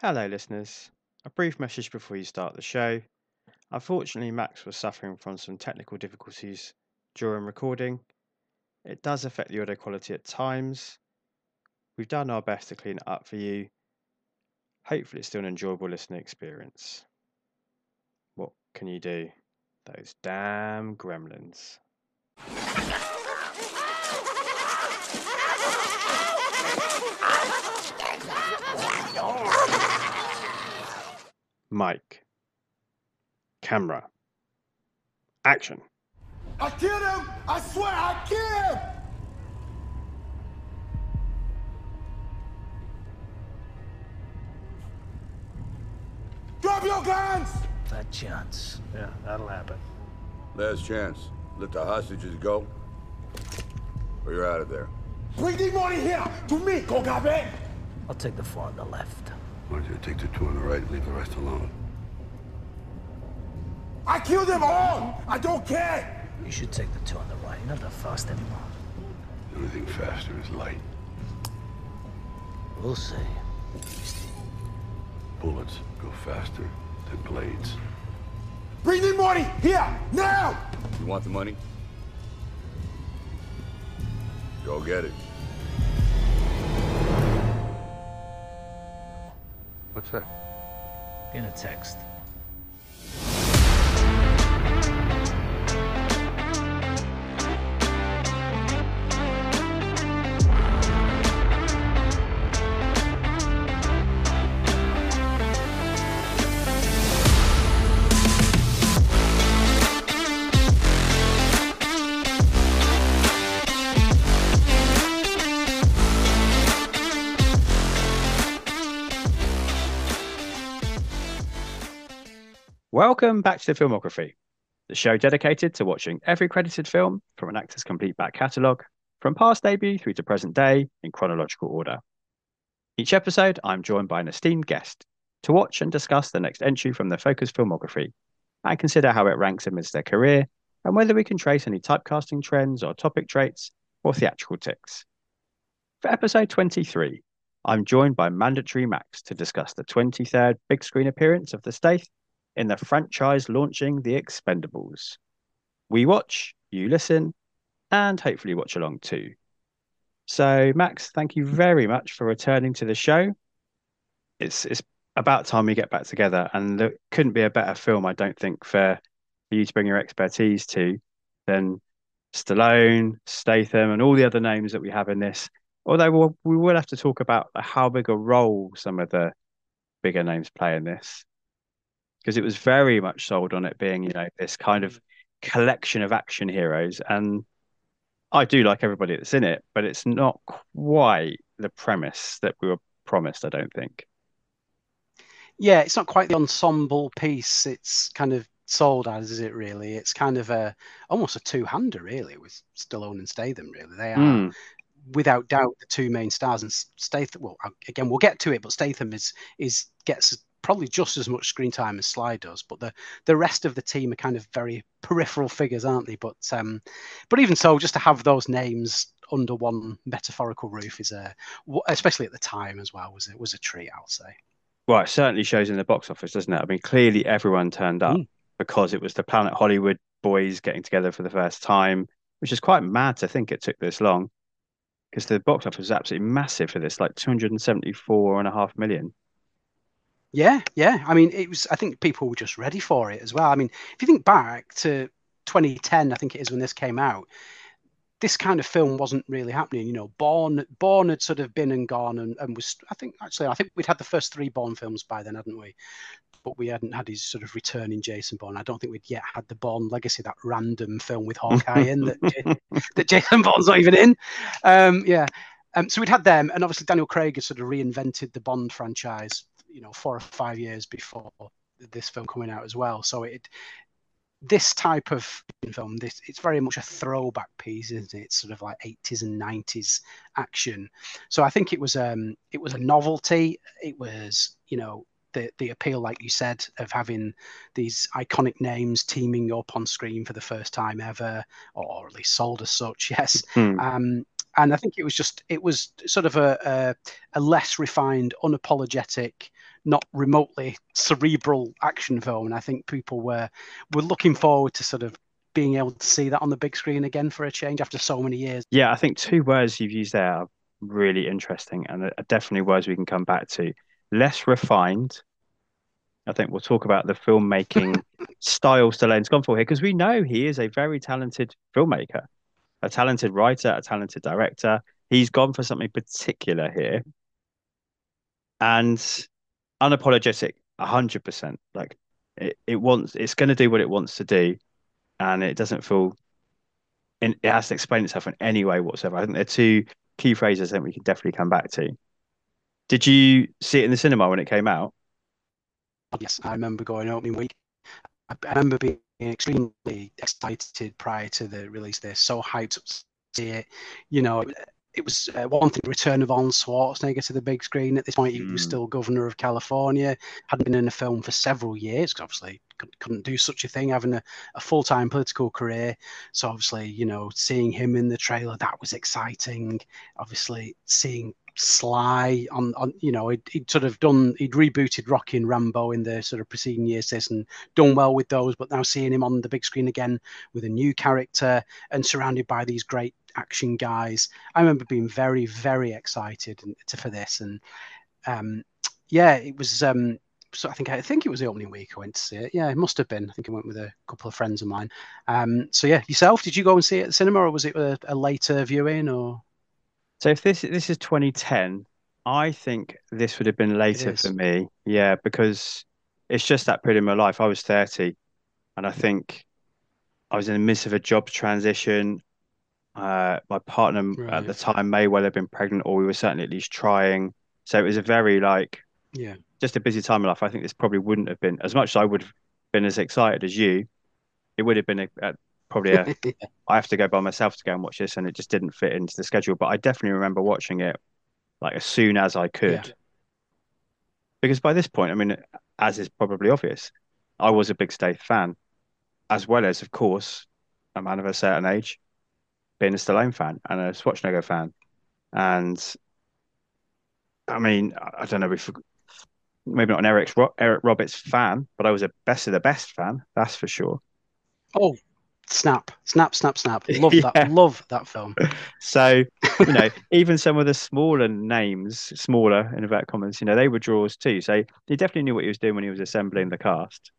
Hello, listeners. A brief message before you start the show. Unfortunately, Max was suffering from some technical difficulties during recording. It does affect the audio quality at times. We've done our best to clean it up for you. Hopefully, it's still an enjoyable listening experience. What can you do? Those damn gremlins. Mic. Camera. Action. I killed him! I swear I killed him! Drop your guns! That chance. Yeah, that'll happen. Last chance. Let the hostages go. Or you're out of there. Bring the money here to me, Kogabe! I'll take the four on the left. Why don't you take the two on the right and leave the rest alone? I killed them all! I don't care! You should take the two on the right. You're not that fast anymore. The only thing faster is light. We'll see. Bullets go faster than blades. Bring the money here, now! You want the money? Go get it. What's that? In a text. Welcome back to the Filmography, the show dedicated to watching every credited film from an actor's complete back catalogue, from past debut through to present day in chronological order. Each episode, I'm joined by an esteemed guest to watch and discuss the next entry from their focus filmography and consider how it ranks amidst their career and whether we can trace any typecasting trends or topic traits or theatrical ticks. For episode 23, I'm joined by Mandatory Max to discuss the 23rd big screen appearance of the Stath in the franchise launching The Expendables. We watch, you listen, and hopefully watch along too. So, Max, thank you very much for returning to the show. It's it's about time we get back together, and there couldn't be a better film, I don't think, for, for you to bring your expertise to than Stallone, Statham, and all the other names that we have in this. Although we'll, we will have to talk about how big a role some of the bigger names play in this because it was very much sold on it being, you know, this kind of collection of action heroes. And I do like everybody that's in it, but it's not quite the premise that we were promised, I don't think. Yeah, it's not quite the ensemble piece. It's kind of sold as, is it really? It's kind of a almost a two-hander, really, with Stallone and Statham. Really, they are Mm. without doubt the two main stars. And Statham, well, again, we'll get to it, but Statham is is gets probably just as much screen time as Sly does. But the the rest of the team are kind of very peripheral figures, aren't they? But um, but even so, just to have those names under one metaphorical roof is a, especially at the time as well, was it was a treat, I'll say. Well, it certainly shows in the box office, doesn't it? I mean, clearly everyone turned up Mm. because it was the Planet Hollywood boys getting together for the first time, which is quite mad to think it took this long because the box office was absolutely massive for this, like 274 and a half million. Yeah, yeah. I mean, it was. I think people were just ready for it as well. I mean, if you think back to 2010, I think it is when this came out. This kind of film wasn't really happening. You know, Bourne, Bourne had sort of been and gone, and, and was. I think actually, I think we'd had the first three Bourne films by then, hadn't we? But we hadn't had his sort of return in Jason Bourne. I don't think we'd yet had the Bourne Legacy, that random film with Hawkeye in that that Jason Bourne's not even in. Um, yeah. Um, so we'd had them, and obviously Daniel Craig had sort of reinvented the Bond franchise, you know, four or five years before this film coming out as well. So it, this type of film, this it's very much a throwback piece, isn't it? It's sort of like 80s and 90s action. So I think it was um it was a novelty. It was you know the the appeal, like you said, of having these iconic names teaming up on screen for the first time ever, or at least sold as such. Yes. Hmm. Um, and I think it was just it was sort of a a, a less refined, unapologetic, not remotely cerebral action film, and I think people were were looking forward to sort of being able to see that on the big screen again for a change after so many years. Yeah, I think two words you've used there are really interesting and definitely words we can come back to. Less refined. I think we'll talk about the filmmaking style Stallone's gone for here because we know he is a very talented filmmaker, a talented writer, a talented director. He's gone for something particular here and unapologetic, 100%. Like it, it wants, it's going to do what it wants to do and it doesn't feel, in, it has to explain itself in any way whatsoever. I think they're two key phrases that we can definitely come back to. Did you see it in the cinema when it came out? Yes, I remember going opening week. I remember being extremely excited prior to the release. They're so hyped up to see it. You know, it was uh, one thing, return of Arnold Schwarzenegger to the big screen. At this point, he was Mm. still governor of California. Hadn't been in a film for several years because obviously couldn't, couldn't do such a thing, having a, a full time political career. So obviously, you know, seeing him in the trailer that was exciting. Obviously, seeing Sly on, on you know, he'd, sort of done, he'd rebooted Rocky and Rambo in the sort of preceding years, and done well with those. But now seeing him on the big screen again with a new character and surrounded by these great action guys, I remember being very, very excited to, for this. And um, yeah, it was. Um, so I think I think it was the opening week I went to see it. Yeah, it must have been. I think I went with a couple of friends of mine. Um, so yeah, yourself, did you go and see it at the cinema, or was it a, a later viewing? Or So if this this is 2010, I think this would have been later for me. Yeah, because it's just that period in my life. I was 30, and I think I was in the midst of a job transition. Uh, my partner at the time may well have been pregnant, or we were certainly at least trying. So it was a very like yeah, just a busy time in life. I think this probably wouldn't have been as much as I would have been as excited as you. It would have been a, a, probably a I have to go by myself to go and watch this, and it just didn't fit into the schedule. But I definitely remember watching it like as soon as I could, Yeah. because by this point, I mean, as is probably obvious, I was a big Stath fan, as well as, of course, a man of a certain age, being a Stallone fan and a Schwarzenegger fan, and I mean, I don't know if maybe not an Eric Eric Roberts fan, but I was a best of the best fan, that's for sure. Oh, snap, snap, snap, snap. Love Yeah. that. Love that film. So, you know, even some of the smaller names, smaller in inverted comments, you know, they were draws too. So he definitely knew what he was doing when he was assembling the cast.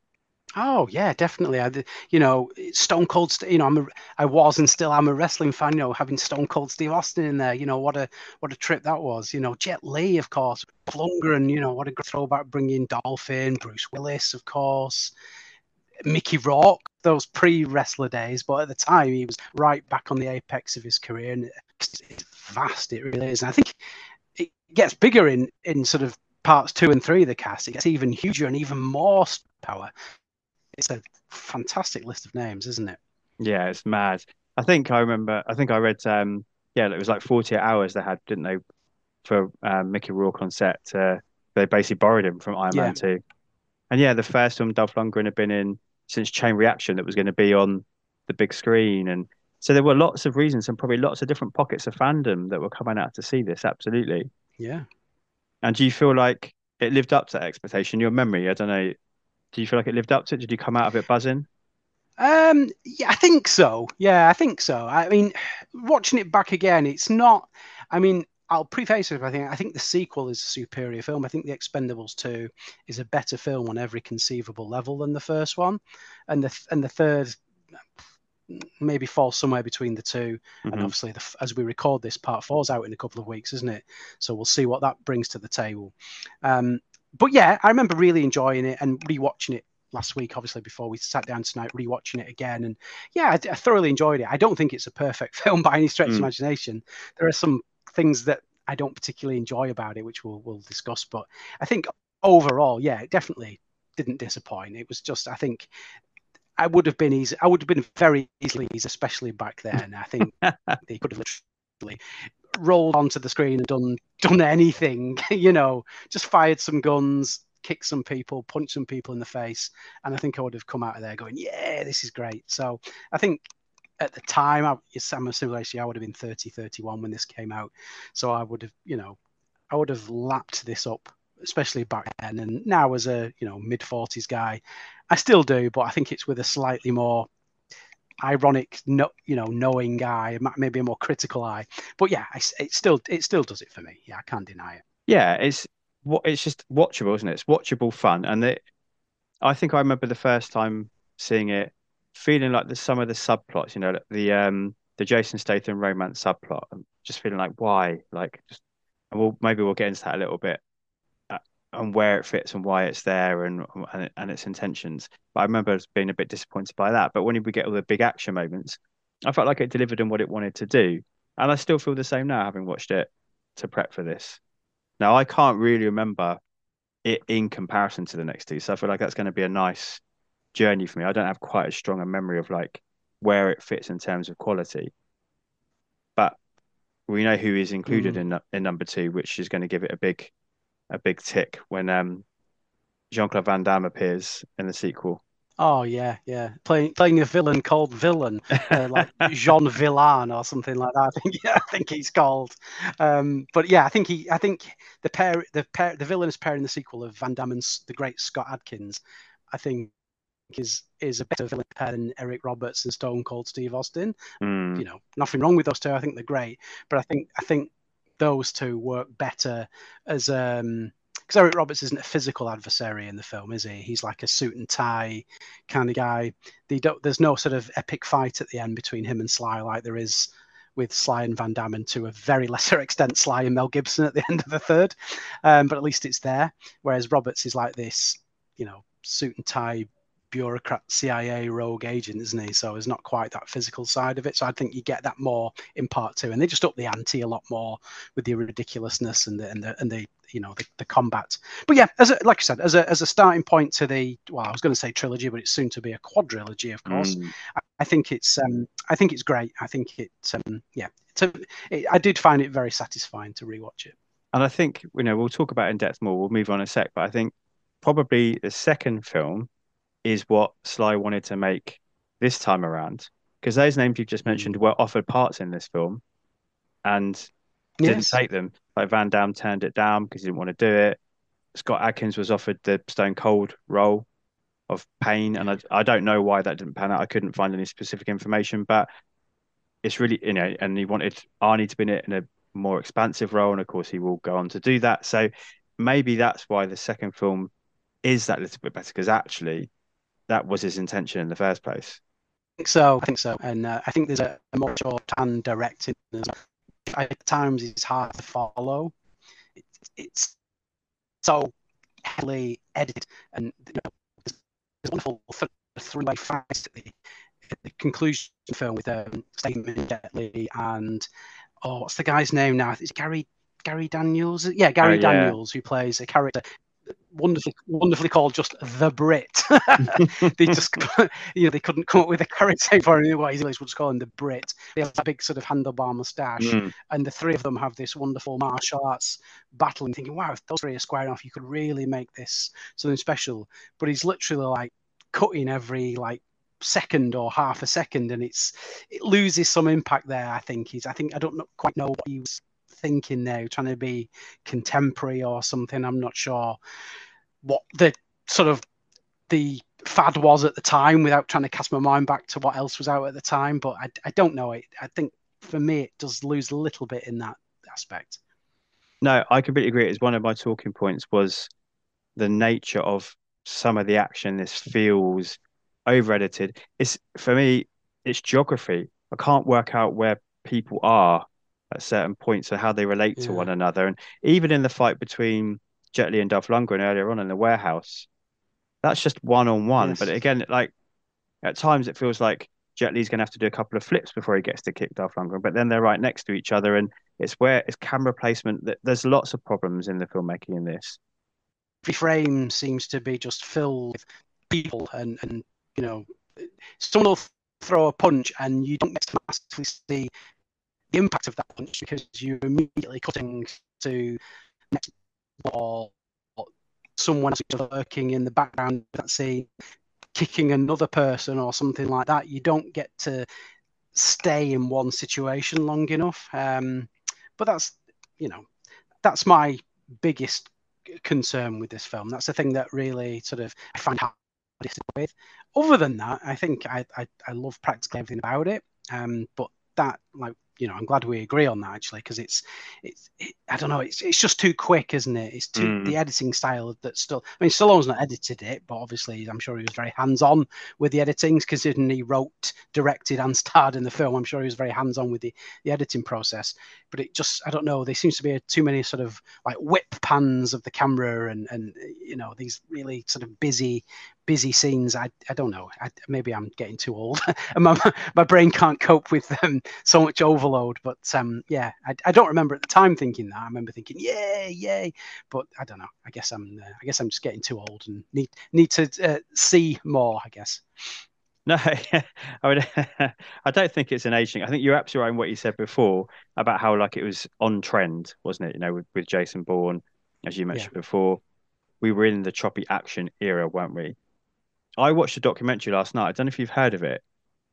Oh yeah, definitely. I, you know, Stone Cold. You know, I'm a, I was and still am a wrestling fan. You know, having Stone Cold Steve Austin in there. You know, what a what a trip that was. You know, Jet Li, of course, Lundgren. You know, what a throwback. Bringing Dolphin, Bruce Willis, of course, Mickey Rourke. Those pre-wrestler days, but at the time he was right back on the apex of his career, and it's, it's vast. It really is. And I think it gets bigger in in sort of parts two and three of the cast. It gets even huger and even more power it's a fantastic list of names, isn't it? Yeah, it's mad. I think I remember, I think I read, um, yeah, it was like 48 hours they had, didn't they, for um, Mickey Rourke on set. Uh, they basically borrowed him from Iron Yeah. Man 2. And yeah, the first film Dolph Lundgren had been in since Chain Reaction that was going to be on the big screen. And so there were lots of reasons and probably lots of different pockets of fandom that were coming out to see this. Absolutely. Yeah. And do you feel like it lived up to that expectation? Your memory, I don't know. Do you feel like it lived up to it? Did you come out of it buzzing? Um, yeah, I think so. Yeah, I think so. I mean, watching it back again, it's not. I mean, I'll preface it. I think I think the sequel is a superior film. I think The Expendables Two is a better film on every conceivable level than the first one, and the and the third maybe falls somewhere between the 2 And Mhm. obviously, the, as we record this, part four's out in a couple of weeks, isn't it? So we'll see what that brings to the table. Um, but yeah, I remember really enjoying it and rewatching it last week, obviously, before we sat down tonight, rewatching it again. And yeah, I, I thoroughly enjoyed it. I don't think it's a perfect film by any stretch of Mm. imagination. There are some things that I don't particularly enjoy about it, which we'll, we'll discuss. But I think overall, yeah, it definitely didn't disappoint. It was just, I think, I would have been easy. I would have been very easily easy, especially back then. I think they could have literally rolled onto the screen and done done anything, you know, just fired some guns, kicked some people, punched some people in the face, and I think I would have come out of there going, "Yeah, this is great." So I think at the time, I, I'm assuming I would have been 30, 31 when this came out. So I would have, you know, I would have lapped this up, especially back then. And now as a, you know, mid 40s guy, I still do, but I think it's with a slightly more ironic, no, you know, knowing eye, maybe a more critical eye. But yeah, it still it still does it for me. Yeah, I can't deny it. Yeah, it's what it's just watchable, isn't it? It's watchable fun, and it. I think I remember the first time seeing it, feeling like the some of the subplots, you know, the um the Jason Statham romance subplot, just feeling like why, like just, and we'll maybe we'll get into that a little bit and where it fits and why it's there and, and and its intentions. But I remember being a bit disappointed by that. But when we get all the big action moments, I felt like it delivered on what it wanted to do, and I still feel the same now, having watched it to prep for this. Now I can't really remember it in comparison to the next two, so I feel like that's going to be a nice journey for me. I don't have quite as strong a memory of like where it fits in terms of quality, but we know who is included mm. in in number two, which is going to give it a big a big tick when um, Jean Claude Van Damme appears in the sequel. Oh yeah, yeah, playing playing a villain called Villain, uh, like Jean Villain or something like that. I think yeah, I think he's called. Um, but yeah, I think he, I think the pair, the pair, the villainous pair in the sequel of Van Damme and the great Scott Adkins, I think is is a better villain pair than Eric Roberts and Stone Cold Steve Austin. Mm. You know, nothing wrong with those two. I think they're great, but I think I think those two work better as um because Eric Roberts isn't a physical adversary in the film, is he? He's like a suit and tie kind of guy. there's no sort of epic fight at the end between him and Sly like there is with Sly and Van Damme, and to a very lesser extent, Sly and Mel Gibson at the end of the third. Um, but at least it's there. Whereas Roberts is like this, you know, suit and tie bureaucrat CIA rogue agent, isn't he? So it's not quite that physical side of it. So I think you get that more in part two, and they just up the ante a lot more with the ridiculousness and the and the and the you know the, the combat. But yeah, as a, like I said, as a as a starting point to the well, I was going to say trilogy, but it's soon to be a quadrilogy, of course. Mm. I, I, think it's um I think it's great. I think it um yeah, a, it, I did find it very satisfying to rewatch it. And I think you know we'll talk about in depth more. We'll move on a sec, but I think probably the second film is what Sly wanted to make this time around. Because those names you just hmm. mentioned were offered parts in this film and didn't yes. take them. Like Van Damme turned it down because he didn't want to do it. Scott Adkins was offered the Stone Cold role of Pain, and I, I don't know why that didn't pan out. I couldn't find any specific information, but it's really you know, and he wanted Arnie to be in it in a more expansive role, and of course he will go on to do that. So maybe that's why the second film is that little bit better because actually that was his intention in the first place. I think so. I think so, and uh, I think there's a, a more short and directing. At times, it's hard to follow. It, it's so heavily edited, and you know, there's, there's wonderful three-way fight at the, at the conclusion film with um, Jet Li, and oh, what's the guy's name now? It's Gary Gary Daniels. Yeah, Gary oh, yeah. Daniels, who plays a character wonderfully wonderfully called just the Brit. they just you know they couldn't come up with a character for him otherwise they would just call him the Brit. They have a big sort of handlebar moustache, mm. and the three of them have this wonderful martial arts battle. And thinking, wow, if those three are squaring off, you could really make this something special. But he's literally like cutting every like second or half a second, and it's it loses some impact there. I think he's I think I don't know, quite know what he was thinking now, trying to be contemporary or something. I'm not sure what the sort of the fad was at the time without trying to cast my mind back to what else was out at the time. But I, I don't know. it. I think for me, it does lose a little bit in that aspect. No, I completely agree. It's one of my talking points was the nature of some of the action. This feels over edited. It's for me, it's geography. I can't work out where people are at certain points and how they relate yeah. to one another. And even in the fight between Jet Li and Dolph Lundgren earlier on in the warehouse, that's just one on one. But again, like at times it feels like Jet Li's going to have to do a couple of flips before he gets to kick Dolph Lundgren. But then they're right next to each other, and it's where it's camera placement. That there's lots of problems in the filmmaking in this. Every frame seems to be just filled with people, and and you know, someone will throw a punch, and you don't necessarily see the impact of that punch because you're immediately cutting to next or someone else lurking in the background that kicking another person or something like that. You don't get to stay in one situation long enough. Um, but that's you know that's my biggest concern with this film. That's the thing that really sort of I find hard with. Other than that, I think I I, I love practically everything about it. Um, but that like you know, I'm glad we agree on that actually because it's, it's, it, I don't know, it's, it's just too quick, isn't it? It's too Mm. the editing style that still. I mean, Stallone's not edited it, but obviously, I'm sure he was very hands-on with the editing, considering he wrote, directed, and starred in the film. I'm sure he was very hands-on with the, the editing process. But it just, I don't know, there seems to be a, too many sort of like whip pans of the camera and and you know these really sort of busy busy scenes. I, I don't know. I, maybe I'm getting too old, and my my brain can't cope with um, so much overload. But um, yeah, I, I don't remember at the time thinking that. I remember thinking, yay, yay. But I don't know. I guess I'm uh, I guess I'm just getting too old and need need to uh, see more. I guess. No, I would. I don't think it's an aging. I think you're absolutely right in what you said before about how like it was on trend, wasn't it? You know, with, with Jason Bourne, as you mentioned before, we were in the choppy action era, weren't we? I watched a documentary last night. I don't know if you've heard of it,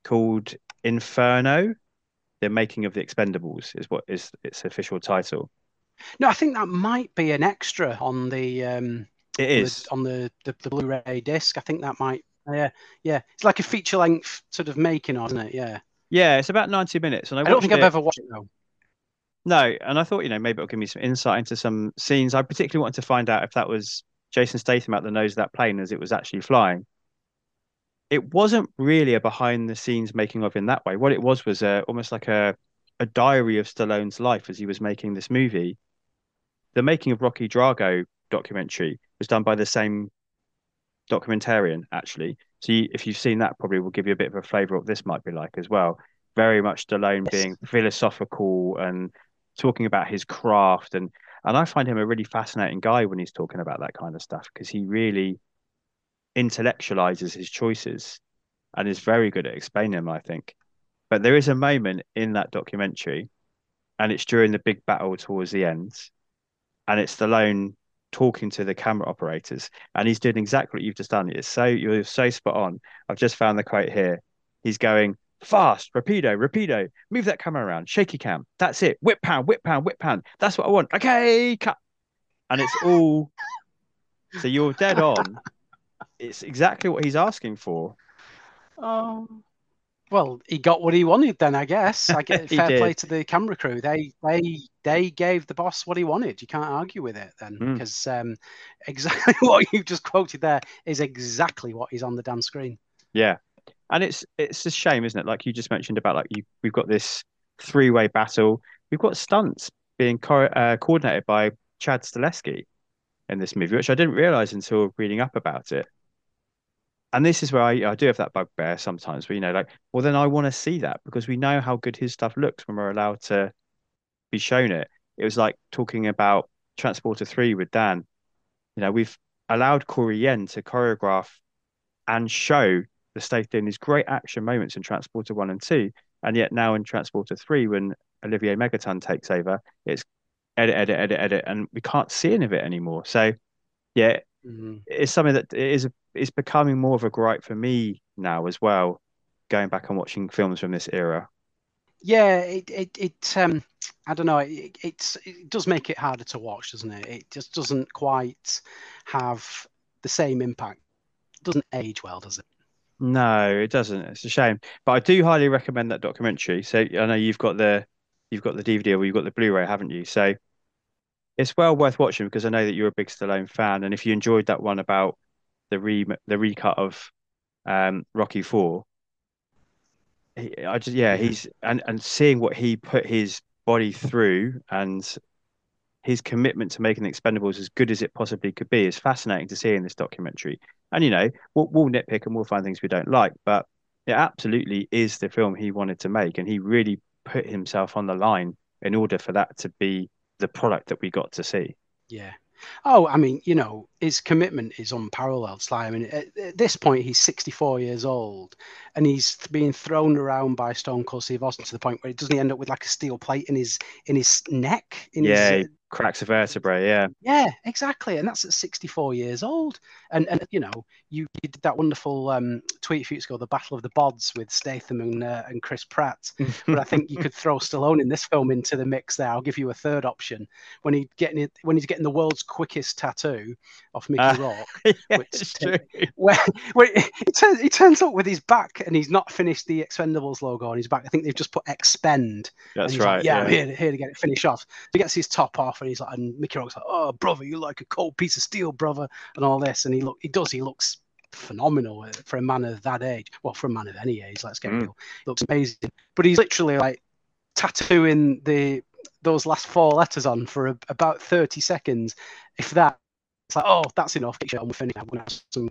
called Inferno: The Making of the Expendables, is what is its official title. No, I think that might be an extra on the um, It the- on the, the, the Blu-ray disc. I think that might. Yeah, yeah. It's like a feature-length sort of making, of, isn't it? Yeah. Yeah, it's about 90 minutes, and I, I, don't think I've ever watched it though. No, and I thought, you know, maybe it'll give me some insight into some scenes. I particularly wanted to find out if that was Jason Statham at the nose of that plane as it was actually flying. It wasn't really a behind the scenes making of in that way. What it was was a, almost like a a diary of Stallone's life as he was making this movie. The making of Rocky Drago documentary was done by the same documentarian, actually. So you, if you've seen that, probably will give you a bit of a flavour of what this might be like as well. Very much Stallone Yes. being philosophical and talking about his craft and and I find him a really fascinating guy when he's talking about that kind of stuff because he really intellectualizes his choices and is very good at explaining them, I think. But there is a moment in that documentary, and it's during the big battle towards the end, and it's Stallone talking to the camera operators, and he's doing exactly what you've just done. It's so you're so spot on. I've just found the quote here. He's going fast, rapido, rapido, move that camera around, shaky cam. That's it. Whip pound, whip pound, whip pound. That's what I want. Okay, cut. And it's all so you're dead on. It's exactly what he's asking for. Oh. Well, he got what he wanted then, I guess. I get fair play to the camera crew. They they they gave the boss what he wanted. You can't argue with it then, Mm. because um, exactly what you just quoted there is exactly what is on the damn screen. Yeah. And it's it's a shame, isn't it? Like you just mentioned about like you we've got this three-way battle. We've got stunts being co uh, coordinated by Chad Stahelski in this movie, which I didn't realize until reading up about it. And this is where I, I do have that bugbear sometimes, where you know, like, well, then I want to see that because we know how good his stuff looks when we're allowed to be shown it. It was like talking about Transporter 3 with Dan. You know, we've allowed Corey Yuen to choreograph and show the Stath in these great action moments in Transporter 1 and 2. And yet now in Transporter 3, when Olivier Megaton takes over, it's edit, edit, edit, edit, and we can't see any of it anymore. So, yeah, Mhm. it's something that is is becoming more of a gripe for me now as well, going back and watching films from this era. Yeah, it it, it um I don't know, it, it's it does make it harder to watch, doesn't it? It just doesn't quite have the same impact. It doesn't age well, does it? No, it doesn't. It's a shame, but I do highly recommend that documentary. So I know you've got the you've got the DVD or you've got the Blu-ray, haven't you? So it's well worth watching because I know that you're a big Stallone fan, and if you enjoyed that one about the re the recut of um, Rocky Four, I just yeah, he's and and seeing what he put his body through and his commitment to making the Expendables as good as it possibly could be is fascinating to see in this documentary. And you know, we'll, we'll nitpick and we'll find things we don't like, but it absolutely is the film he wanted to make, and he really put himself on the line in order for that to be the product that we got to see. Yeah. Oh, I mean, you know, his commitment is unparalleled, Sly. I mean, at, at this point, he's 64 years old and he's being thrown around by Stone Cold Steve Austin to the point where it doesn't he end up with like a steel plate in his in his neck? In Yeah, his, cracks a vertebrae. Yeah, Yeah, exactly, and that's at 64 years old. And and you know, you, you did that wonderful um, tweet a few weeks ago, the Battle of the Bods with Statham and uh, and Chris Pratt. but I think you could throw Stallone in this film into the mix. There, I'll give you a third option when he getting it when he's getting the world's quickest tattoo off Mickey Uh, Rourke. yeah, Which- true. where, where he, turns, he turns up with his back and he's not finished the Expendables logo on his back. I think they've just put expend. That's he's like, right. yeah, yeah. I'm here, here to get it finished off. He gets his top off and he's like, and Mickey Rourke's like, oh, brother, you like a cold piece of steel, brother, and all this. And he look, he does. He looks phenomenal for a man of that age. Well, for a man of any age, let's get Mm. real. He looks amazing. But he's literally like tattooing the those last four letters on for a, about 30 seconds, if that. It's like, oh, that's enough. Get shit on, we're finished. I'm gonna have some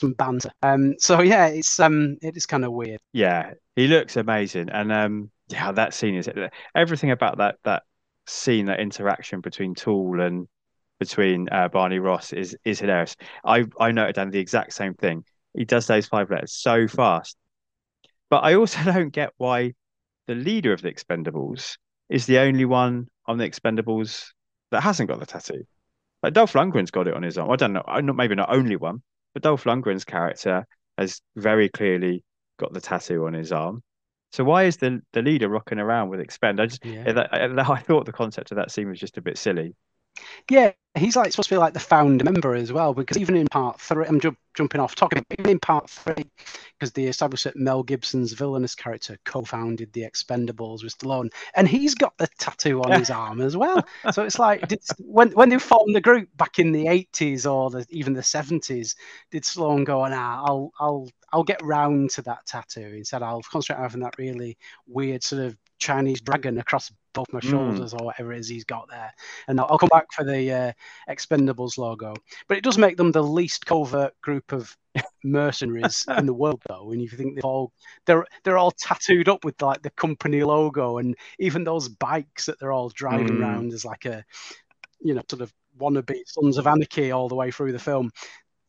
some banter. Um, so yeah, it's um, it is kind of weird. Yeah, he looks amazing, and um, yeah, that scene is everything about that that scene, that interaction between Tool and between uh, Barney Ross is is hilarious. I I noted down the exact same thing. He does those five letters so fast, but I also don't get why the leader of the Expendables is the only one on the Expendables that hasn't got the tattoo. Like Dolph Lundgren's got it on his arm. I don't know. Not maybe not only one, but Dolph Lundgren's character has very clearly got the tattoo on his arm. So why is the the leader rocking around with expend? I just Yeah. that, I, I thought the concept of that scene was just a bit silly. Yeah, he's like supposed to be like the founder member as well, because even in part three, I'm ju- jumping off talking even in part three, because they established that Mel Gibson's villainous character co-founded the Expendables with Stallone, and he's got the tattoo on his arm as well. So it's like, did, when when they formed the group back in the 80s or the, even the 70s, did Stallone go, "Nah, I'll I'll I'll get round to that tattoo instead. I'll concentrate on having that really weird sort of Chinese dragon across both my Mm. shoulders or whatever it is he's got there." and I'll, I'll come back for the uh, Expendables logo. But it does make them the least covert group of mercenaries in the world, though. And if you think they've all they're they're all tattooed up with like the company logo, and even those bikes that they're all driving Mm. around is like a you know sort of wannabe Sons of Anarchy all the way through the film.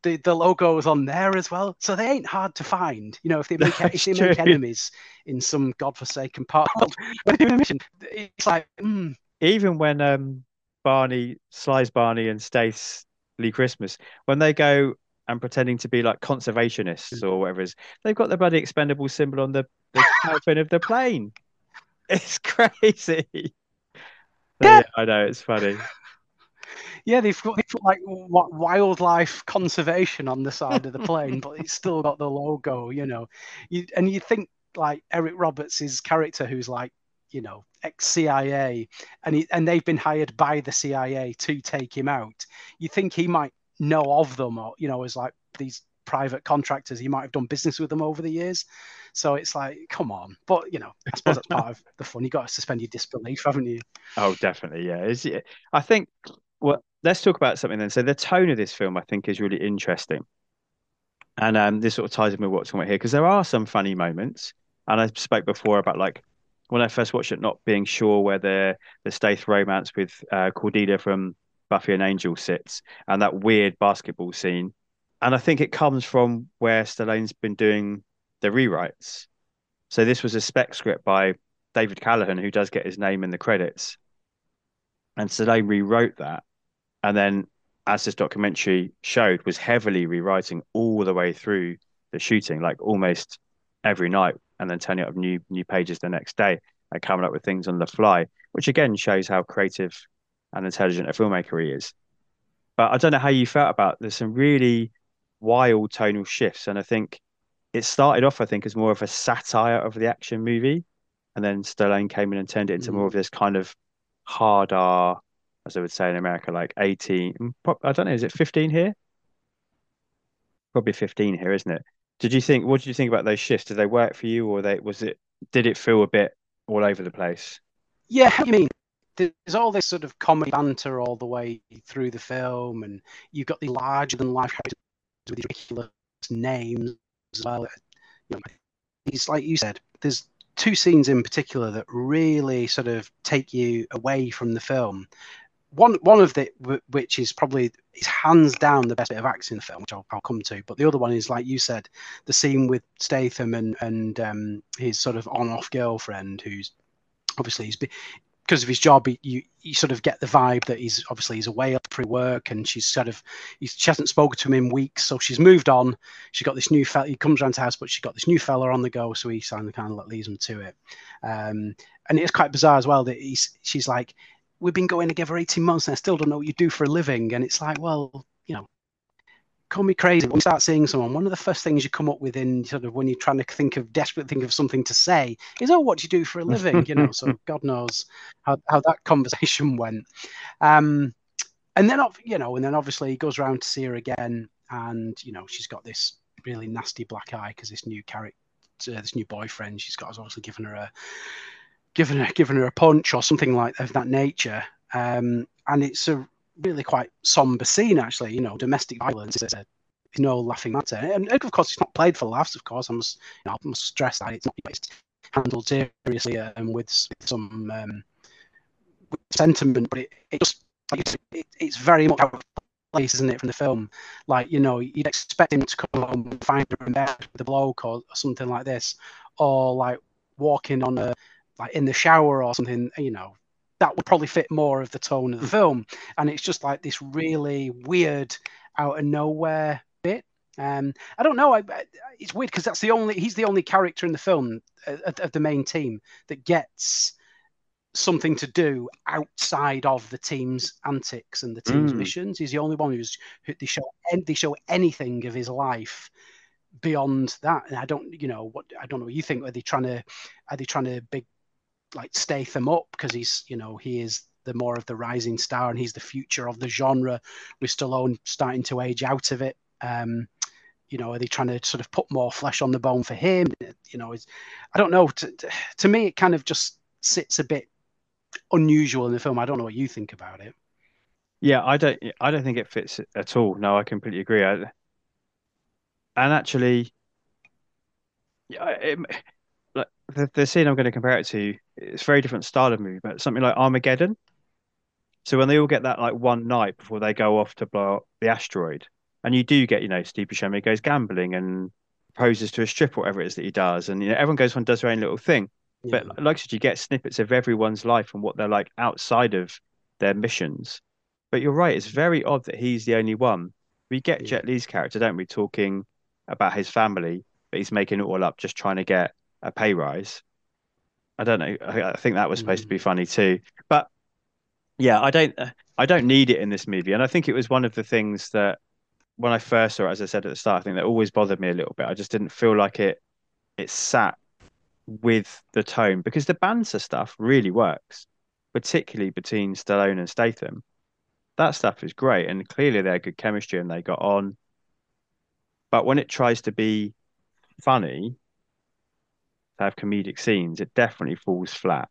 The, the logo is on there as well, so they ain't hard to find. You know, if they make if they make enemies in some godforsaken part of the world, when they do a mission, it's like, mm, Even when um Barney, Sly's Barney and Stath's Lee Christmas, when they go and pretending to be like conservationists or whatever is, they've got the bloody expendable symbol on the, the tail fin of the plane. It's crazy. Yeah. yeah, I know it's funny. Yeah, they've got, they've got like wi- wildlife conservation on the side of the plane, but it's still got the logo, you know. You, and you think like Eric Roberts' character, who's like, you know, ex CIA, and he, and they've been hired by the CIA to take him out. You think he might know of them, or you know, as like these private contractors. He might have done business with them over the years. So it's like, come on. But you know, I suppose that's part of the fun. You got to suspend your disbelief, haven't you? Oh, definitely. Yeah. Is it, I think, well, let's talk about something then. So the tone of this film, I think, is really interesting. And um, this sort of ties in with what's on here because there are some funny moments. And I spoke before about like when I first watched it, not being sure where the the Stath romance with uh, Cordelia from Buffy and Angel sits, and that weird basketball scene. And I think it comes from where Stallone's been doing the rewrites. So this was a spec script by David Callaham, who does get his name in the credits. And Stallone rewrote that, and then, as this documentary showed, was heavily rewriting all the way through the shooting, like almost every night, and then turning up new new pages the next day and coming up with things on the fly, which again shows how creative and intelligent a filmmaker he is. But I don't know how you felt about there's some really wild tonal shifts, and I think it started off, I think, as more of a satire of the action movie, and then Stallone came in and turned it into more mm. of this kind of hard R, as I would say in America, like 18. I don't know, is it 15 here? Probably 15 here, isn't it? Did you think, what did you think about those shifts? Did they work for you, or they was it, did it feel a bit all over the place? Yeah, you mean? There's all this sort of comedy banter all the way through the film, and you've got the larger than life characters with ridiculous names as well. You know, it's like you said, there's two scenes in particular that really sort of take you away from the film. One one of the wh- which is probably is hands down the best bit of acting in the film, which I'll, I'll come to. But the other one is like you said, the scene with Statham and and um, his sort of on-off girlfriend, who's obviously he's because of his job, he, you you sort of get the vibe that he's obviously he's away up pre-work, and she's sort of she hasn't spoken to him in weeks, so she's moved on. She's got this new fella. He comes around to house, but she's got this new fella on the go, so he kind of kind of leads him to it. Um, and it's quite bizarre as well that he's she's like, we've been going together eighteen months, and I still don't know what you do for a living, and it's like, well, you know, call me crazy. When you start seeing someone, one of the first things you come up with in sort of when you're trying to think of desperate think of something to say is, "Oh, what do you do for a living?" you know. So God knows how, how that conversation went. Um, and then, you know, and then obviously he goes around to see her again, and you know, she's got this really nasty black eye because this new character, this new boyfriend she's got, has obviously given her a given her given her a punch or something like of that nature. Um, and it's a really quite somber scene, actually. You know, domestic violence is a no laughing matter, and of course, it's not played for laughs. Of course, I must, you know, I must stress that it's not it's handled seriously and with, with some um, sentiment, but it, it just it's, it, it's very much out of place, isn't it, from the film? Like, you know, you'd expect him to come home and find her in bed with a bloke or, or something like this, or like walking on a like in the shower or something, you know, that would probably fit more of the tone of the film. And it's just like this really weird, out of nowhere bit. Um, I don't know. I, I, it's weird because that's the only he's the only character in the film uh, of, of the main team that gets something to do outside of the team's antics and the team's mm. missions. He's the only one who's who they show they show anything of his life beyond that. And I don't, you know, what I don't know what you think. Are they trying to are they trying to big like Statham up because he's you know he is the more of the rising star and he's the future of the genre with Stallone starting to age out of it. Um, you know, are they trying to sort of put more flesh on the bone for him? You know, I don't know. To, to me, it kind of just sits a bit unusual in the film. I don't know what you think about it. Yeah, I don't. I don't think it fits at all. No, I completely agree. I, and actually, yeah, it, the, the scene I'm going to compare it to, it's a very different style of movie, but something like Armageddon. So when they all get that like one night before they go off to blow up the asteroid, and you do get, you know, Steve Buscemi goes gambling and proposes to a strip, whatever it is that he does, and you know everyone goes on and does their own little thing. Yeah. But like I said, you get snippets of everyone's life and what they're like outside of their missions. But you're right, it's very odd that he's the only one. We get yeah. Jet Li's character, don't we, talking about his family, but he's making it all up, just trying to get a pay rise. I don't know. I, think that was supposed mm. to be hmm. funny too. But yeah, I don't. I don't need it in this movie, and I think it was one of the things that when I first saw it, as I said at the start, I think that always bothered me a little bit. I just didn't feel like it. It sat with the tone because the banter stuff really works, particularly between Stallone and Statham. That stuff is great, and clearly they're good chemistry and they got on. But when it tries to be funny, have comedic scenes, it definitely falls flat.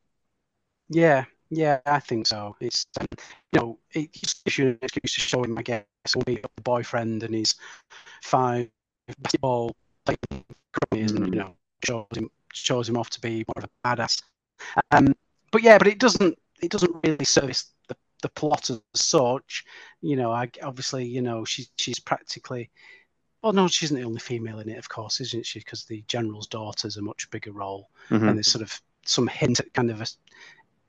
Yeah, yeah, I think so. It's um, you know, it's an excuse to show him, I guess, will be the boyfriend and his five basketball mm. and you know, shows him shows him off to be more of a badass. Um, but yeah, but it doesn't it doesn't really service the the plot as such. You know, I obviously you know she's she's practically well, no, she isn't the only female in it, of course, isn't she? Because the general's daughter's a much bigger role, mm-hmm. and there's sort of some hint at kind of a,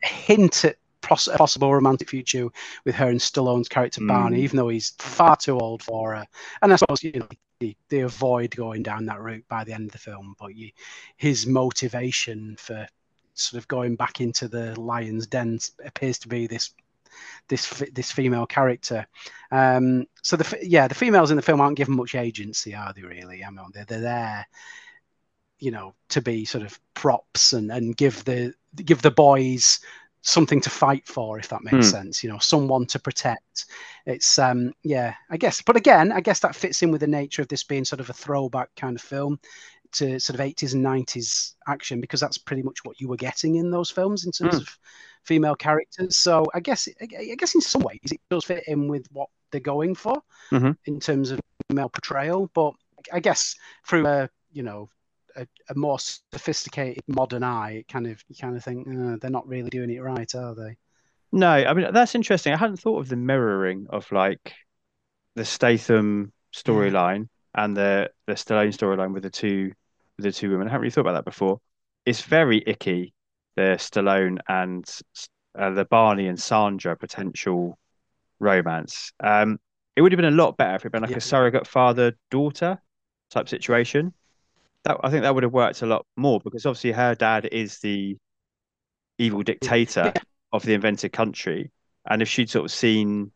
a hint at a possible romantic future with her and Stallone's character mm. Barney, even though he's far too old for her. And I suppose you know they, they avoid going down that route by the end of the film, but you, his motivation for sort of going back into the lion's den appears to be this this this female character. Um, so the yeah, the females in the film aren't given much agency, are they? Really? I mean, they're, they're there, you know, to be sort of props and and give the give the boys something to fight for if that makes mm. sense you know someone to protect it's um yeah i guess but again i guess that fits in with the nature of this being sort of a throwback kind of film to sort of 80s and 90s action because that's pretty much what you were getting in those films in terms mm. of female characters. So I guess I guess in some ways it does fit in with what they're going for mm-hmm. in terms of male portrayal. But I guess through a you know a, a more sophisticated modern eye, it kind of you kind of think uh, they're not really doing it right, are they? No, I mean that's interesting. I hadn't thought of the mirroring of like the Statham storyline and the the Stallone storyline with the two with the two women. I haven't really thought about that before. It's very icky the Stallone and uh, the Barney and Sandra potential romance. Um, it would have been a lot better if it'd been like Yeah. a surrogate father daughter type situation. That I think that would have worked a lot more because obviously her dad is the evil dictator of the invented country, and if she'd sort of seen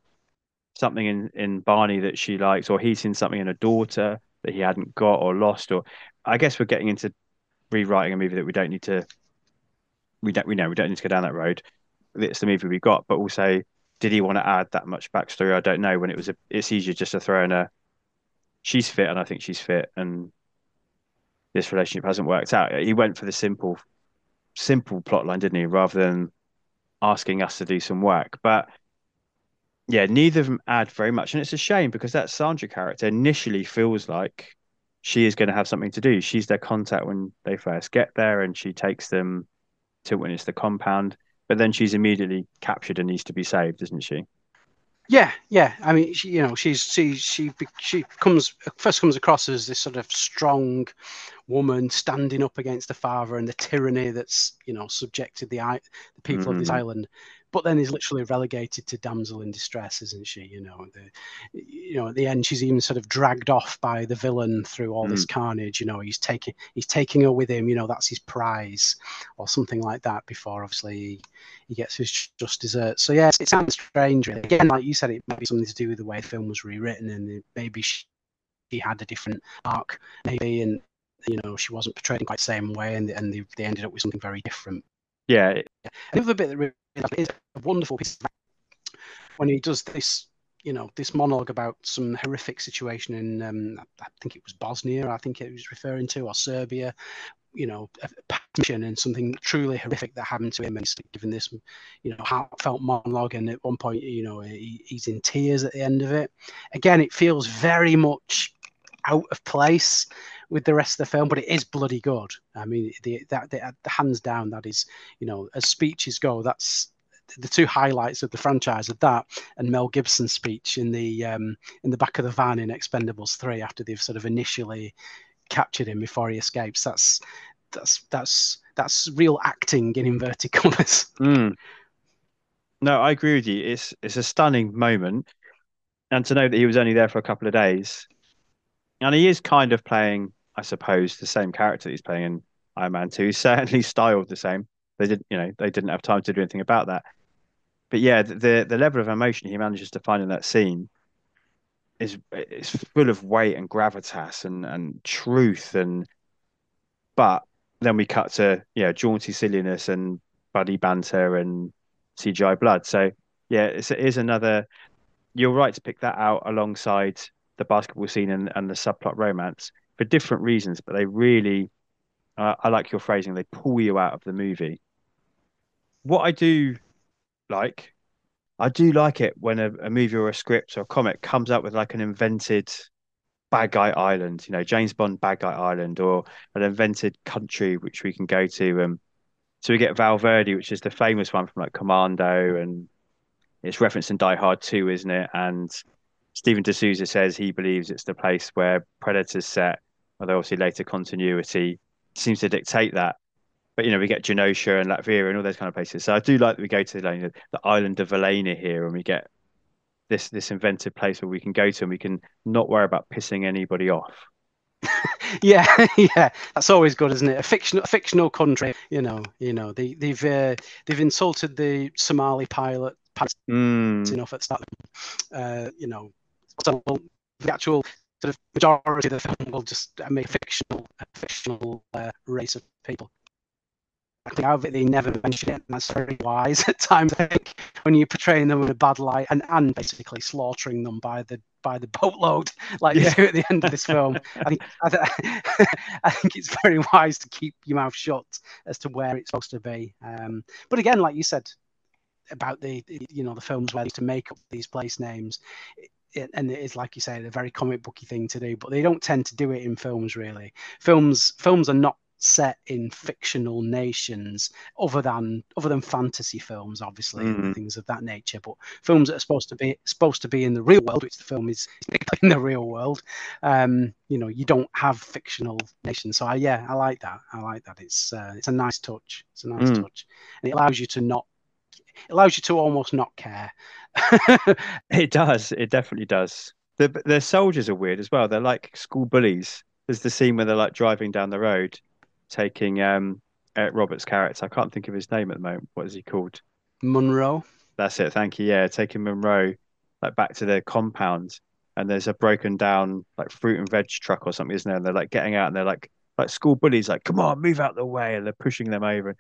something in in Barney that she likes, or he's seen something in a daughter that he hadn't got or lost, or I guess we're getting into rewriting a movie that we don't need to. We don't. We know we don't need to go down that road. It's the movie we got, but also, did he want to add that much backstory? I don't know. When it was a, it's easier just to throw in a. She's fit, and I think she's fit, and this relationship hasn't worked out. He went for the simple, simple plot line, didn't he? Rather than asking us to do some work, but yeah, neither of them add very much, and it's a shame because that Sandra character initially feels like she is going to have something to do. She's their contact when they first get there, and she takes them to witness the compound. But then she's immediately captured and needs to be saved, isn't she? Yeah, yeah. I mean, she, you know, she's she she she comes first comes across as this sort of strong woman standing up against the father and the tyranny that's you know subjected the the people of this Mhm. island, but then is literally relegated to damsel in distress, isn't she? You know, the you know at the end she's even sort of dragged off by the villain through all this hmm. carnage. You know, he's taking he's taking her with him. You know, that's his prize, or something like that. Before obviously he, he gets his just desserts. So yeah, it sounds strange. Really. Again, like you said, it might be something to do with the way the film was rewritten, and maybe she, she had a different arc, maybe, and you know she wasn't portrayed in quite the same way, and and they, they ended up with something very different. Yeah, Another bit that really is a wonderful piece when he does this, you know, this monologue about some horrific situation in, um, I think it was Bosnia, I think it was referring to, or Serbia, you know, a passion and something truly horrific that happened to him, and he's given this, you know, heartfelt monologue, and at one point, you know, he, he's in tears at the end of it. Again, it feels very much out of place with the rest of the film, but it is bloody good. I mean, the that the, hands down that is, you know, as speeches go, that's the two highlights of the franchise of that and Mel Gibson's speech in the um, in the back of the van in Expendables three after they've sort of initially captured him before he escapes. That's that's that's that's real acting in inverted commas. Mm. No, I agree with you. It's it's a stunning moment, and to know that he was only there for a couple of days, and he is kind of playing, I suppose, the same character he's playing in Iron Man Two. He's Certainly styled the same. They didn't, you know, they didn't have time to do anything about that. But yeah, the the level of emotion he manages to find in that scene is is full of weight and gravitas and and truth and. But then we cut to yeah jaunty silliness and buddy banter and CGI blood. So yeah, it's, it is another. You're right to pick that out alongside the basketball scene and, and the subplot romance for different reasons, but they really, uh, I like your phrasing. They pull you out of the movie. What I do like, I do like it when a, a movie or a script or a comic comes up with like an invented bad guy island, you know, James Bond bad guy island, or an invented country which we can go to. Um, so we get Val Verde, which is the famous one from like Commando, and it's referenced in Die Hard 2, isn't it? And Steven de Souza says he believes it's the place where Predator's set, although obviously later continuity seems to dictate that. But you know, we get Genosha and Latveria and all those kind of places. So I do like that we go to like, the island of Vilena here, and we get this this invented place where we can go to and we can not worry about pissing anybody off. yeah, yeah, that's always good, isn't it? A fictional, a fictional country, you know, you know, they, they've uh, they've insulted the Somali pilot Mm, enough at start. Uh, you know, so the actual sort of majority of the film will just make a fictional, a fictional uh, race of people. I think out of it, they never mention it, and that's very wise at times. I think when you're portraying them in a bad light and, and basically slaughtering them by the by the boatload, like Yeah. you do at the end of this film. I think I, th- I think it's very wise to keep your mouth shut as to where it's supposed to be. Um, but again, like you said about the you know the films where they used to make up these place names. And it is like you say, a very comic booky thing to do, but they don't tend to do it in films. Really, films films are not set in fictional nations other than other than fantasy films obviously Mhm. and things of that nature but films that are supposed to be supposed to be in the real world which the film is in the real world um you know you don't have fictional nations so I, yeah i like that i like that it's uh, it's a nice touch it's a nice Mm. touch and it allows you to not allows you to almost not care. It does. It definitely does. The the soldiers are weird as well. They're like school bullies. There's the scene where they're like driving down the road, taking um Eric Roberts' character. I can't think of his name at the moment. What is he called? Monroe. That's it. Thank you. Yeah, taking Monroe like back to their compound, and there's a broken down like fruit and veg truck or something, isn't there? And they're like getting out, and they're like like school bullies, like come on, move out the way, and they're pushing them over.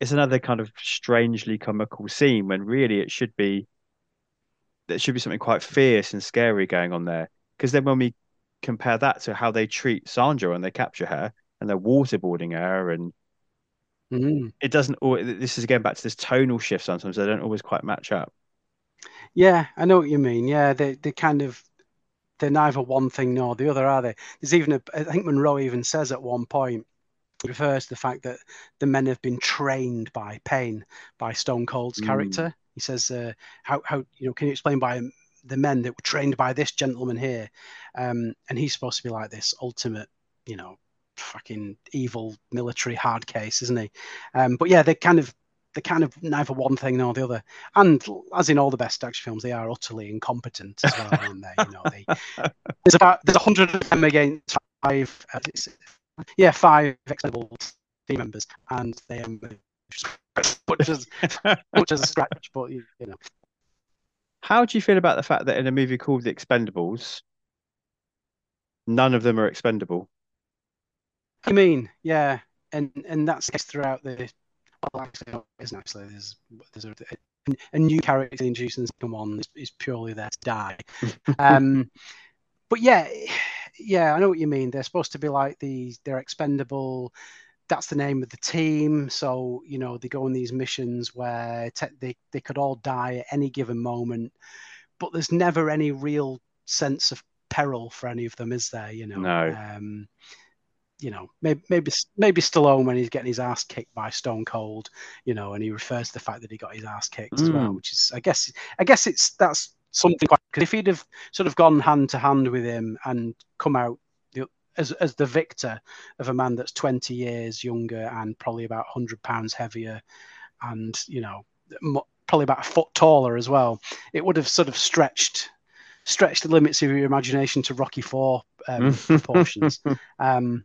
It's another kind of strangely comical scene when really it should be there should be something quite fierce and scary going on there. Because then when we compare that to how they treat Sandra when they capture her and they're waterboarding her and Mm. it doesn't this is again back to this tonal shift sometimes they don't always quite match up Yeah, I know what you mean. Yeah, they they kind of they're neither one thing nor the other, are they? There's even a I think Monroe even says at one point refers to the fact that the men have been trained by pain by Stone Cold's Mm. character. He says, uh, "How how you know can you explain by the men that were trained by this gentleman here?" Um, and he's supposed to be like this ultimate, you know, fucking evil military hard case, isn't he? Um, but yeah, they kind of they're kind of neither one thing nor the other. And as in all the best action films, they are utterly incompetent as well, aren't they? You know, they, there's about there's a hundred of them against five. Uh, yeah, five expendable team members, and they um, much as much as a scratch, but you, you know. how do you feel about the fact that in a movie called the expendables none of them are expendable I mean, yeah, and and that's throughout the. Well, actually, isn't actually. There's there's a, a, a new character introduced in the second one is, is purely there to die. um, but yeah, yeah, I know what you mean. They're supposed to be like the they're expendable. That's the name of the team. So you know they go on these missions where te- they they could all die at any given moment, but there's never any real sense of peril for any of them, is there? You know. No. Um, you know, maybe maybe maybe Stallone when he's getting his ass kicked by Stone Cold, you know, and he refers to the fact that he got his ass kicked as well, Mm. which is, I guess, I guess it's that's something quite because if he'd have sort of gone hand to hand with him and come out the, as as the victor of a man that's twenty years younger and probably about hundred pounds heavier, and you know, probably about a foot taller as well, it would have sort of stretched stretched the limits of your imagination to Rocky Four um, proportions. Um,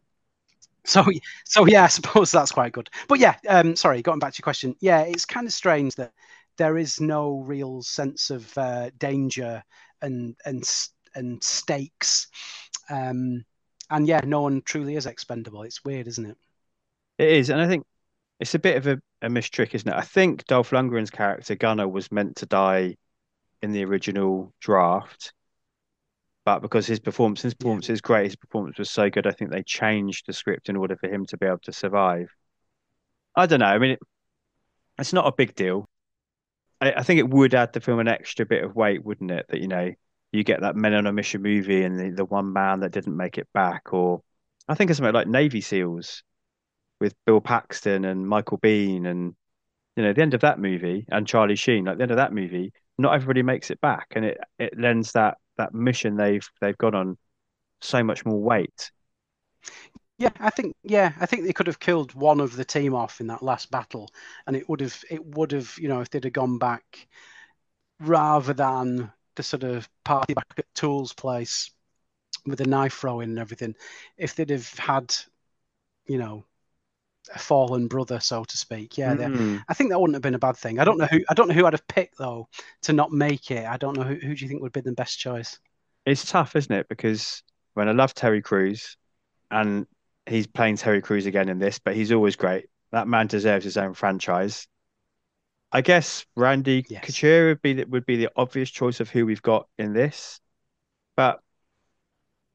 so, so yeah, I suppose that's quite good. But yeah, um, sorry, going back to your question. Yeah, it's kind of strange that there is no real sense of uh, danger and and and stakes, um, and yeah, no one truly is expendable. It's weird, isn't it? It is, and I think it's a bit of a, a missed trick, isn't it? I think Dolph Lundgren's character Gunnar was meant to die in the original draft, but because his performance, his performance is great, his performance was so good, I think they changed the script in order for him to be able to survive. I don't know. I mean, it, it's not a big deal. I, I think it would add the film an extra bit of weight, wouldn't it? That you know, you get that Men on a Mission movie and the, the one man that didn't make it back, or I think of something like Navy SEALs with Bill Paxton and Michael Biehn and you know the end of that movie and Charlie Sheen like the end of that movie not everybody makes it back and it it lends that that mission they've they've got on so much more weight Yeah, I think yeah, I think they could have killed one of the team off in that last battle, and it would have it would have you know if they'd have gone back rather than the sort of party back at Tool's place with the knife throwing and everything, if they'd have had you know a fallen brother so to speak, yeah, they- Mm. I think that wouldn't have been a bad thing. I don't know who I don't know who I'd have picked though to not make it. I don't know who who do you think would be the best choice? it's tough isn't it because when I love Terry Crews and he's playing Terry Crews again in this but he's always great that man deserves his own franchise I guess Randy Yes. Couture would be the, would be the obvious choice of who we've got in this but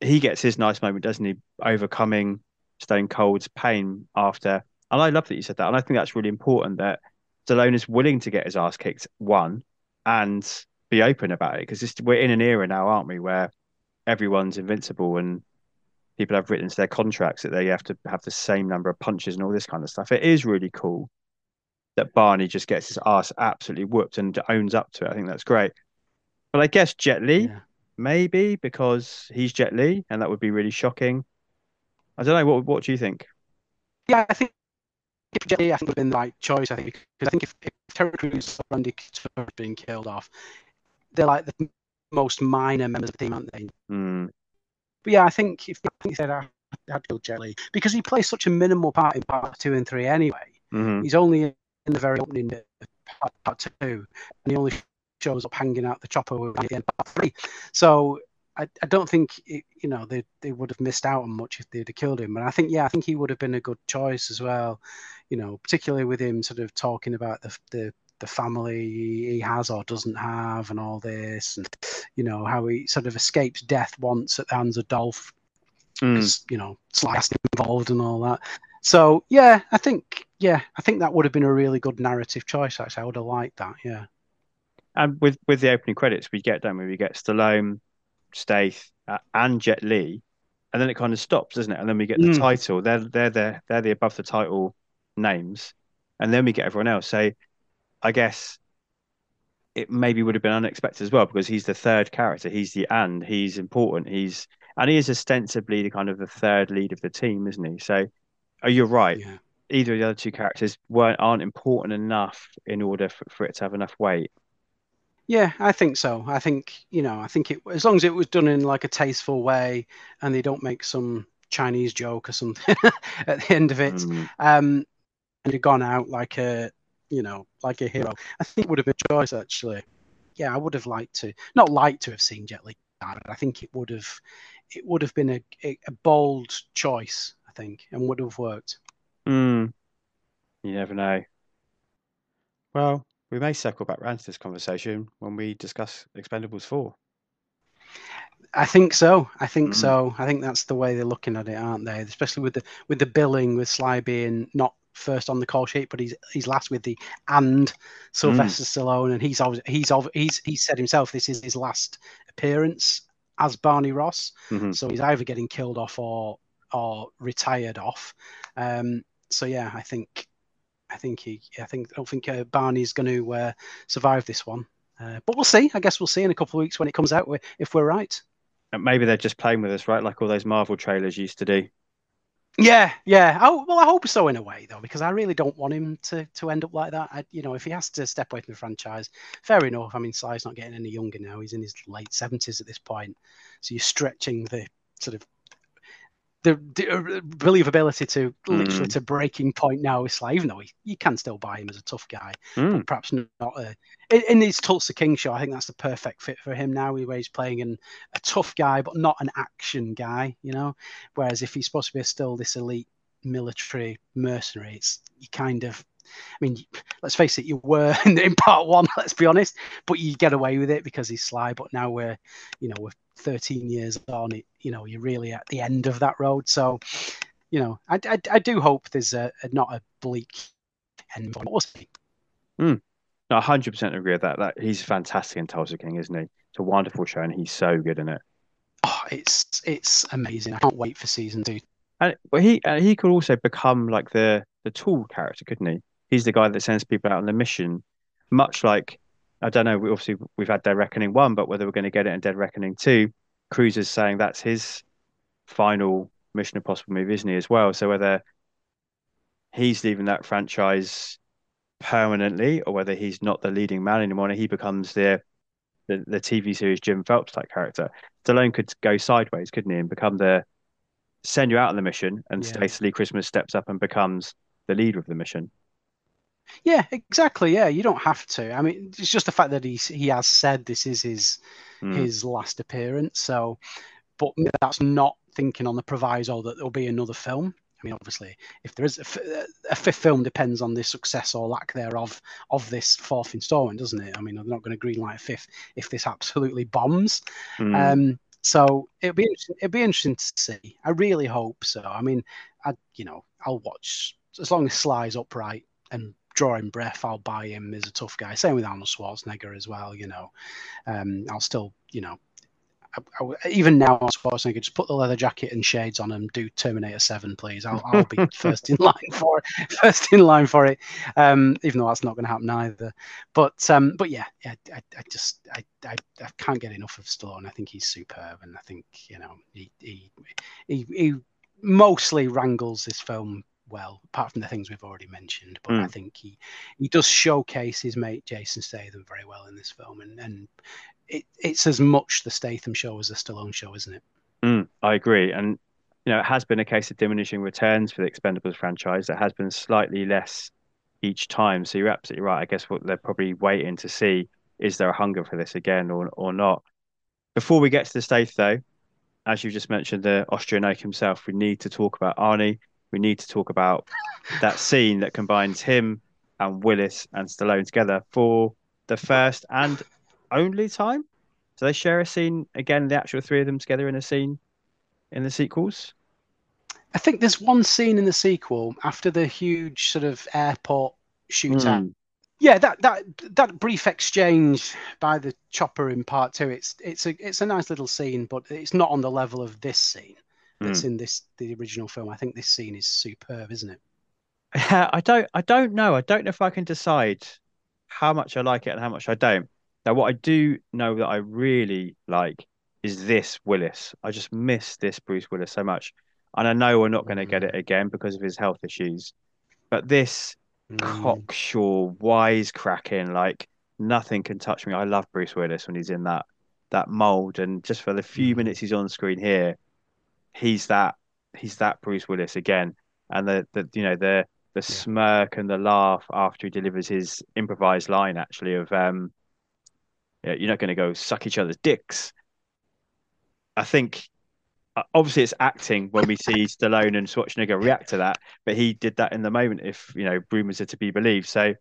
he gets his nice moment, doesn't he? Overcoming Stone Cold's Paine after. And I love that you said that. And I think that's really important that Stallone is willing to get his ass kicked, one, and be open about it. Because we're in an era now, aren't we, where everyone's invincible and people have written to their contracts that they have to have the same number of punches and all this kind of stuff. It is really cool that Barney just gets his ass absolutely whooped and owns up to it. I think that's great. But I guess Jet Li, Yeah. maybe because he's Jet Li, and that would be really shocking. I don't know. What What do you think? Yeah, I think if Jay, I think would have been the right choice. I think because I think if, if Terry Crews or Randy Couture being killed off. They're like the most minor members of the team, aren't they? Mm. But yeah, I think if I think he said I had killed Jet Li because he plays such a minimal part in part two and three anyway. hmm He's only in the very opening of part, part two, and he only shows up hanging out the chopper at the end of part three. So I, I don't think it, you know they they would have missed out on much if they'd have killed him. But I think yeah, I think he would have been a good choice as well. You know, particularly with him sort of talking about the the the family he has or doesn't have and all this and you know how he sort of escapes death once at the hands of Dolph Mm. you know Sly's involved and all that. So yeah, I think yeah, I think that would have been a really good narrative choice. Actually, I would have liked that. Yeah, And with with the opening credits, we get don't we? We get Stallone, Stath, uh, and Jet Li, and then it kind of stops, doesn't it? And then we get the Mm. title. They're they're the they're the above the title names, and then we get everyone else. So, I guess it maybe would have been unexpected as well because he's the third character. He's the and he's important. He's and he is ostensibly the kind of the third lead of the team, isn't he? So, oh, you're right. yeah, Either of the other two characters weren't aren't important enough in order for, for it to have enough weight. yeah. I think so. I think you know, I think it as long as it was done in like a tasteful way, and they don't make some Chinese joke or something at the end of it, Mm. um, and had gone out like a you know like a hero. I think it would have been a choice actually. Yeah, I would have liked to not liked to have seen Jet Li, die, but I think it would have it would have been a, a, a bold choice. I think and would have worked. Mm. You never know. Well, we may circle back round to this conversation when we discuss Expendables 4. I think so. I think Mm. so. I think that's the way they're looking at it, aren't they? Especially with the with the billing with Sly being not first on the call sheet, but he's he's last with the and Sylvester Stallone, and he's he's he's he said himself this is his last appearance as Barney Ross. Mhm. So he's either getting killed off or or retired off. Um, so yeah, I think I think he I think I don't think uh, Barney's going to uh, survive this one. Uh, but we'll see. I guess we'll see in a couple of weeks when it comes out if we're right. Maybe they're just playing with us, right? Like all those Marvel trailers used to do. Yeah, yeah. Well, I hope so in a way though, because I really don't want him to to end up like that. I, you know, if he has to step away from the franchise, fair enough. I mean, Sly's not getting any younger now; he's in his late seventies at this point. So you're stretching the sort of the, the uh, believability to literally Mm. to breaking point now with Sly, even though he, you can still buy him as a tough guy Mm. perhaps not a, in, in his Tulsa King show. I think that's the perfect fit for him now, where he's playing an, a tough guy, but not an action guy, you know. Whereas if he's supposed to be still this elite military mercenary, it's you kind of. I mean, let's face it, you were in, in part one. Let's be honest, but you get away with it because he's Sly. But now we're, you know, we're 13 years on. It, you know, you're really at the end of that road. So, you know, I, I, I do hope there's a, a not a bleak end. But we'll see. No, 100% agree with that. That he's fantastic in Tulsa King, isn't he? It's a wonderful show, and he's so good in it. Oh, it's it's amazing. I can't wait for season two. And but he uh, he could also become like the the tool character, couldn't he? He's the guy that sends people out on the mission, much like I don't know. We obviously we've had Dead Reckoning one, but whether we're going to get it in Dead Reckoning two, Cruise is saying that's his final Mission Impossible movie, isn't he? As well. So whether he's leaving that franchise permanently, or whether he's not the leading man anymore, and he becomes the the, the TV series Jim Phelps type character. Stallone could go sideways, couldn't he, and become the send you out on the mission, and Yeah. Stacey Lee Christmas steps up and becomes the leader of the mission. Yeah, exactly. Yeah, you don't have to. I mean, it's just the fact that he's he has said this is his Mm. his last appearance. So, but that's not thinking on the proviso that there'll be another film. I mean, obviously, if there is a fifth film, depends on the success or lack thereof of this fourth installment, doesn't it? I mean, they're not going to greenlight a fifth if this absolutely bombs. Mm. Um, so it'll be interesting, it'll be interesting to see. I really hope so. I mean, I you know I'll watch as long as Sly's upright and drawing breath. I'll buy him as a tough guy. Same with Arnold Schwarzenegger as well. You know, um, I'll still you know. I, I, even now, Arnold Schwarzenegger, just put the leather jacket and shades on and do Terminator Seven, please. I'll, I'll be first in line for it. First in line for it. Um, even though that's not going to happen either. But um, but yeah, yeah I, I just I, I, I can't get enough of Stallone. I think he's superb, and I think you know he he he, he mostly wrangles this film well, apart from the things we've already mentioned. But I Mm. think he he does showcase his mate Jason Statham very well in this film, and and it, it's as much the Statham show as the Stallone show, isn't it? Mm, I agree. And, you know, it has been a case of diminishing returns for the Expendables franchise. It has been slightly less each time. So you're absolutely right. I guess what they're probably waiting to see is there a hunger for this again or or not. Before we get to the stage, though, as you just mentioned, the Austrian oak himself, we need to talk about Arnie. We need to talk about that scene that combines him and Willis and Stallone together for the first and only time. Do they share a scene again? The actual three of them together in a scene in the sequels? I think there's one scene in the sequel after the huge sort of airport shootout. Mm, Yeah, that that that brief exchange by the chopper in part two. It's it's a it's a nice little scene, but it's not on the level of this scene that's in this the original film. I think this scene is superb, isn't it? I don't I don't know. I don't know if I can decide how much I like it and how much I don't. Now, what I do know that I really like is this Willis. I just miss this Bruce Willis so much. And I know we're not going to get it again because of his health issues. But this Mm. cocksure, wisecracking, like nothing can touch me. I love Bruce Willis when he's in that that mold. And just for the few Mhm. minutes he's on screen here, he's that he's that Bruce Willis again. And the the you know the the smirk and the laugh after he delivers his improvised line actually of um yeah, you're not going to go suck each other's dicks. I think uh, obviously it's acting when we see Stallone and Schwarzenegger react to that, but he did that in the moment if you know rumors are to be believed. So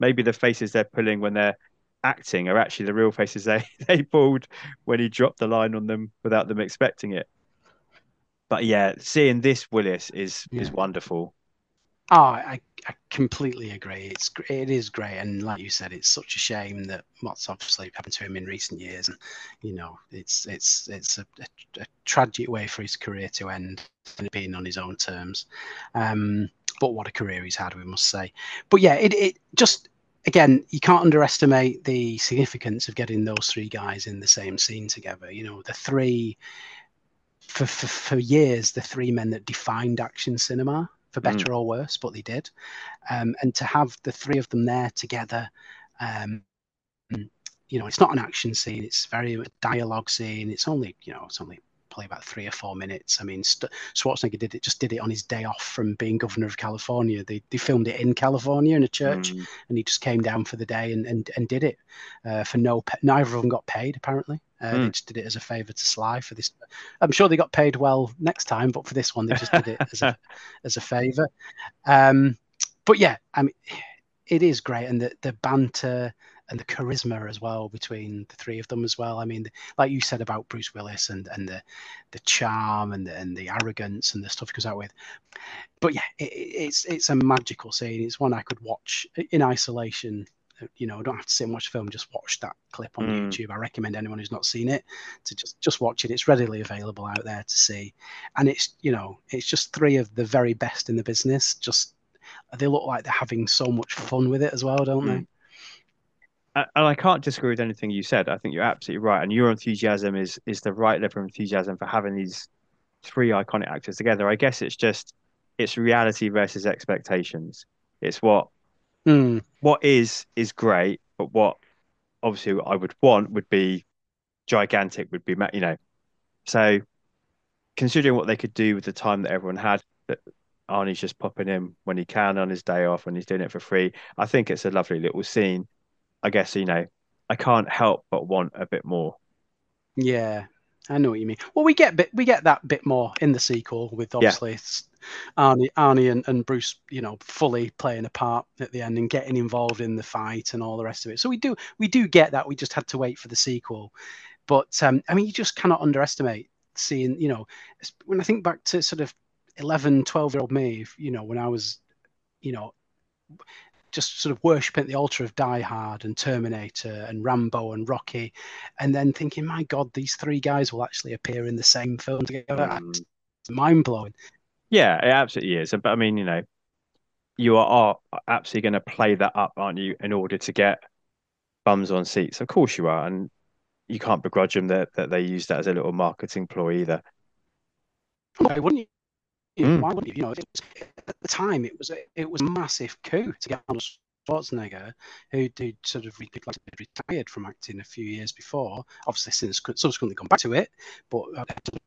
maybe the faces they're pulling when they're acting are actually the real faces they they pulled when he dropped the line on them without them expecting it. But yeah, seeing this Willis is is wonderful. Oh, I, I completely agree. It's it is great, and like you said, it's such a shame that what's obviously happened to him in recent years, and you know, it's it's it's a, a, a tragic way for his career to end, and being on his own terms. Um, but what a career he's had, we must say. But yeah, it it just again, you can't underestimate the significance of getting those three guys in the same scene together. You know, the three for for, for years, the three men that defined action cinema for Mm. better or worse, but they did. Um, and to have the three of them there together, um, you know, it's not an action scene; it's very a dialogue scene. It's only, you know, it's only probably about three or four minutes. I mean, St- Schwarzenegger did it, just did it on his day off from being governor of California. They they filmed it in California in a church, Mm. and he just came down for the day and and, and did it uh, for no. pa- Neither of them got paid apparently. Uh, They Mm. just did it as a favor to Sly for this. I'm sure they got paid well next time, but for this one, they just did it as a as a favor. Um, but yeah, I mean, it is great, and the the banter and the charisma as well between the three of them as well. I mean, like you said about Bruce Willis and and the the charm and the, and the arrogance and the stuff he goes out with. But yeah, it- it's it's a magical scene. It's one I could watch in isolation. You know, don't have to sit and watch film. Just watch that clip on Mm. YouTube. I recommend anyone who's not seen it to just just watch it. It's readily available out there to see, and it's you know it's just three of the very best in the business. Just they look like they're having so much fun with it as well, don't they? Mm. A- And I can't disagree with anything you said. I think you're absolutely right. And your enthusiasm is is the right level of enthusiasm for having these three iconic actors together. I guess it's just it's reality versus expectations. It's what Mm, what is is great, but what obviously I would want would be gigantic, would be you know. So considering what they could do with the time that everyone had, that Arnie's just popping in when he can on his day off, when he's doing it for free. I think it's a lovely little scene. I guess you know I can't help but want a bit more. yeah, I know what you mean. Well, we get bit we get that bit more in the sequel with obviously s- Arnie, Arnie and, and Bruce, you know, fully playing a part at the end and getting involved in the fight and all the rest of it. So we do we do get that. We just had to wait for the sequel. But um, I mean, you just cannot underestimate seeing, you know, when I think back to sort of 11, 12 year old me, you know, when I was, you know, just sort of worshipping at the altar of Die Hard and Terminator and Rambo and Rocky, and then thinking, my God, these three guys will actually appear in the same film together. Mm. It's mind blowing. Yeah, it absolutely is. But I mean, you know, you are, are absolutely going to play that up, aren't you, in order to get bums on seats? Of course you are, and you can't begrudge them that that they use that as a little marketing ploy either. Why wouldn't you? Mm. Why wouldn't you? You know, was the time, it was a, it was a massive coup to get Arnold Schwarzenegger, who who sort of like, retired from acting a few years before. Obviously, since subsequently gone back to it, but uh,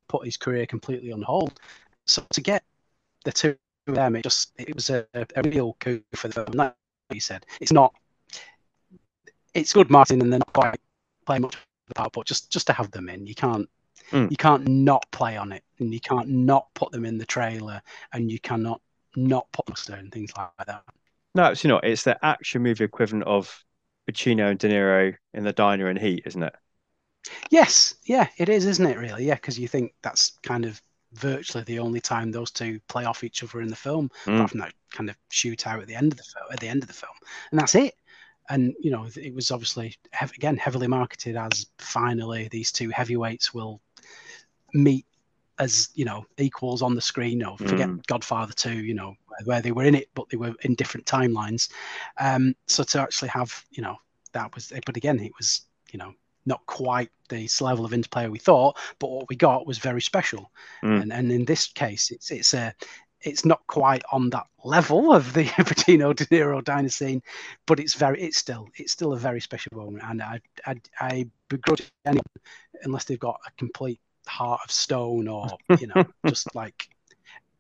put his career completely on hold. So to get the two of them, it just it was a, a real coup for the film. Like you said, it's not. It's good Martin, and they're not quite playing much of the part, but just just to have them in, you can't Mm. you can't not play on it, and you can't not put them in the trailer, and you cannot not put poster and things like that. No, absolutely not. It's the action movie equivalent of Pacino and De Niro in the diner in Heat, isn't it? Yes, yeah, it is, isn't it? Really, yeah, because you think that's kind of virtually the only time those two play off each other in the film, Mm. apart from that kind of shootout at the end of the film. At the end of the film, and that's it. And you know, it was obviously hev- again heavily marketed as finally these two heavyweights will meet as you know equals on the screen. No, forget Mm. Godfather Two. You know where, where they were in it, but they were in different timelines. Um, so to actually have you know that was, but again, it was you know not quite this level of interplay we thought, but what we got was very special. Mm. And and in this case, it's it's a it's not quite on that level of the Pacino De Niro diner scene, but it's very it's still it's still a very special moment. And I I, I begrudge anyone unless they've got a complete heart of stone or you know just like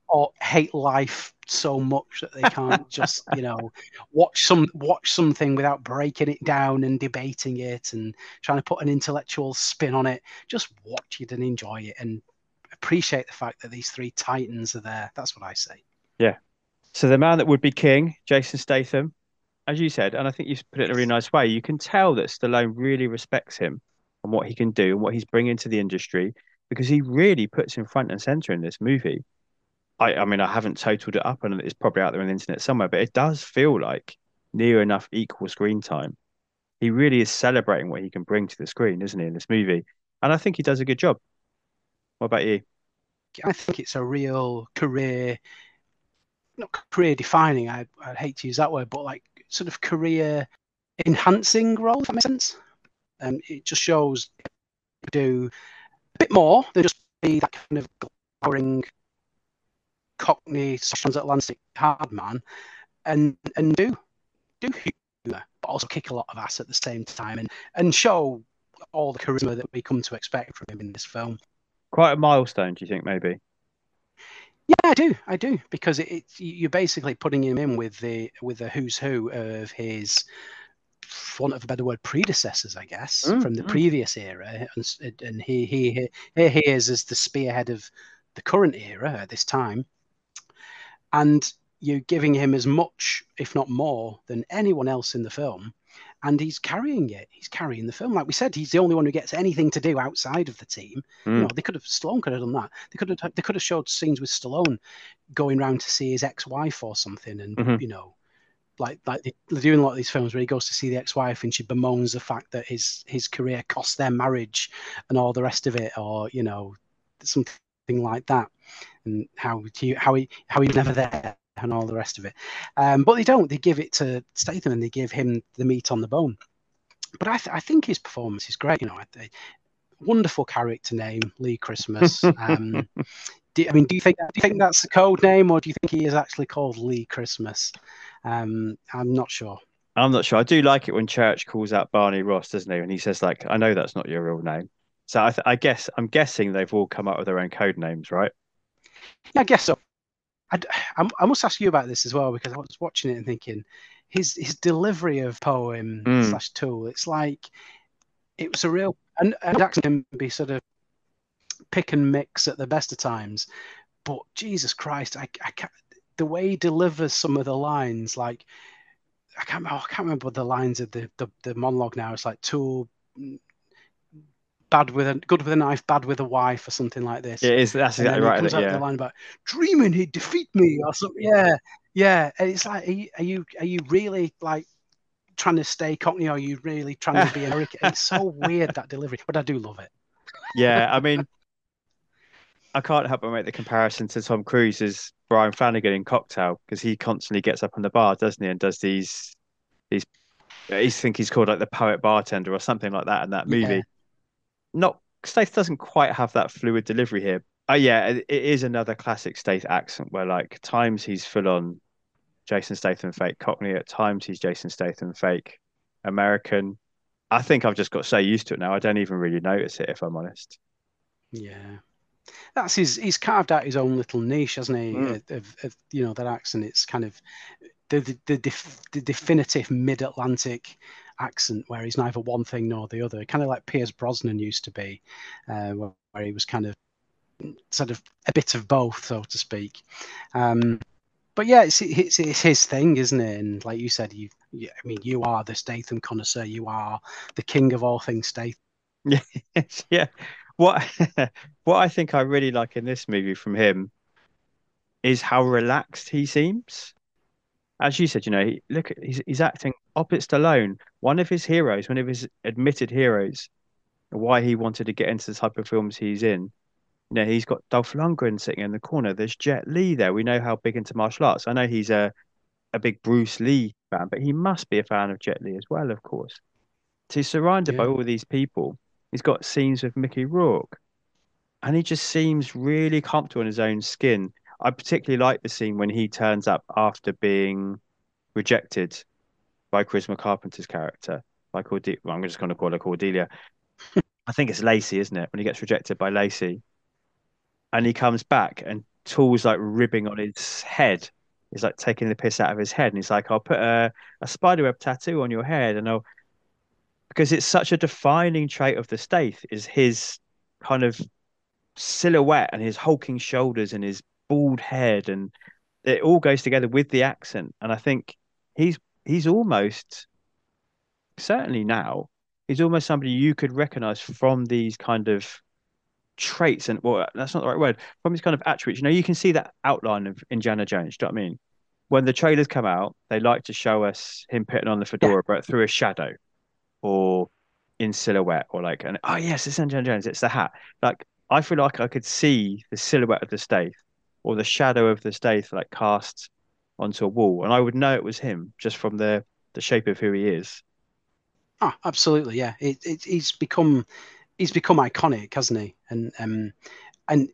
or hate life so much that they can't just you know watch some watch something without breaking it down and debating it and trying to put an intellectual spin on it just watch it and enjoy it and appreciate the fact that these three titans are there that's what i say Yeah. So the man that would be king, Jason Statham, as you said, and I think you put it in a really nice way, you can tell that Stallone really respects him and what he can do and what he's bringing to the industry because he really puts him front and center in this movie. I, I mean, I haven't totaled it up and it's probably out there on the internet somewhere, but it does feel like near enough equal screen time. He really is celebrating what he can bring to the screen, isn't he, in this movie? And I think he does a good job. What about you? i think it's a real career not career defining I, i'd hate to use that word but like sort of career enhancing role if that makes sense um, it just shows do a bit more than just be that kind of glowering cockney transatlantic hard man and and do do humor but also kick a lot of ass at the same time and and show all the charisma that we come to expect from him in this film Quite a milestone, do you think, maybe? Yeah, I do. I do because it, it you're basically putting him in with the with the who's who of his, for want of a better word, predecessors, I guess, Mm, from the mm. previous era, and and he he he here he is as the spearhead of the current era at this time, and you're giving him as much, if not more, than anyone else in the film. And he's carrying it. He's carrying the film. Like we said, he's the only one who gets anything to do outside of the team. You Mm. know, they could have Stallone could have done that. They could have they could have showed scenes with Stallone going around to see his ex-wife or something, and Mhm. you know, like like they- they're doing a lot of these films where he goes to see the ex-wife and she bemoans the fact that his his career cost their marriage and all the rest of it, or you know, something like that, and how he how he how he was never there and all the rest of it. Um, but they don't. They give it to Statham and they give him the meat on the bone. But I, th- I think his performance is great. You know, I, wonderful character name, Lee Christmas. Um, do, I mean, do you think do you think that's the code name, or do you think he is actually called Lee Christmas? Um, I'm not sure. I'm not sure. I do like it when Church calls out Barney Ross, doesn't he? And he says, like, I know that's not your real name. So I, th- I guess I'm guessing they've all come up with their own code names, right? Yeah, I guess so. I, I, I must ask you about this as well because I was watching it and thinking his his delivery of poem Mm. slash tool. It's like it was a real and, and Jackson can be sort of pick and mix at the best of times, but Jesus Christ, I, I can't, the way he delivers some of the lines, like I can't remember, I can't remember the lines of the, the, the monologue now. It's like tool bad with a good with a knife, bad with a wife, or something like this. It is. That's And exactly right. comes out Yeah. the line about dreaming he'd defeat me or something. Yeah, yeah. And it's like, are you are you, are you really like trying to stay cockney, or are you really trying to be an American? It's so weird that delivery, but I do love it. Yeah. I mean, I can't help but make the comparison to Tom Cruise's Brian Flanagan in Cocktail because he constantly gets up on the bar, doesn't he, and does these these. I think he's called like the poet bartender or something like that in that movie. Yeah. Not Stace doesn't quite have that fluid delivery here, Oh yeah, it it is another classic Stath accent where like times he's full on Jason Statham fake Cockney, at times he's Jason Statham fake American. I think I've just got so used to it now. I don't even really notice it if I'm honest. Yeah. That's his. He's carved out his own little niche, hasn't he? Mm. Of, of, of, you know that accent. It's kind of the the the, def, the definitive mid-Atlantic accent, where he's neither one thing nor the other. Kind of like Pierce Brosnan used to be, uh, where, he was kind of sort of a bit of both, so to speak. Um, but yeah, it's, it's it's his thing, isn't it? And like you said, you, I mean, you are the Statham connoisseur. You are the king of all things Statham. yeah. What what I think I really like in this movie from him is how relaxed he seems. As you said, you know, he, look, he's he's acting opposite Stallone, one of his heroes, one of his admitted heroes. Why he wanted to get into the type of films he's in. You know, he's got Dolph Lundgren sitting in the corner. There's Jet Li there. We know how big into martial arts. I know he's a a big Bruce Lee fan, but he must be a fan of Jet Li as well, of course. So he's surrounded by all these people. He's got scenes with Mickey Rourke, and he just seems really comfortable in his own skin. I particularly like the scene when he turns up after being rejected by Charisma Carpenter's character, by Cordelia. Well, I'm just going to call her Cordelia. I think it's Lacey, isn't it? When he gets rejected by Lacey, and he comes back, and Tool's like ribbing on his head. He's like taking the piss out of his head, and he's like, "I'll put a a spiderweb tattoo on your head," and I'll because it's such a defining trait of the Stath is his kind of silhouette and his hulking shoulders and his bald head and it all goes together with the accent and I think he's he's almost certainly now he's almost somebody you could recognize from these kind of traits and well that's not the right word from his kind of attributes. You know you can see that outline of Indiana Jones do you know what I mean? When the trailers come out they like to show us him putting on the fedora but through a shadow or in silhouette or like and oh yes it's Indiana Jones it's the hat. Like I feel like I could see the silhouette of the Stath or the shadow of the Stath like cast onto a wall and I would know it was him just from the the shape of who he is Oh, absolutely, yeah. It, it he's become he's become iconic, hasn't he? And um and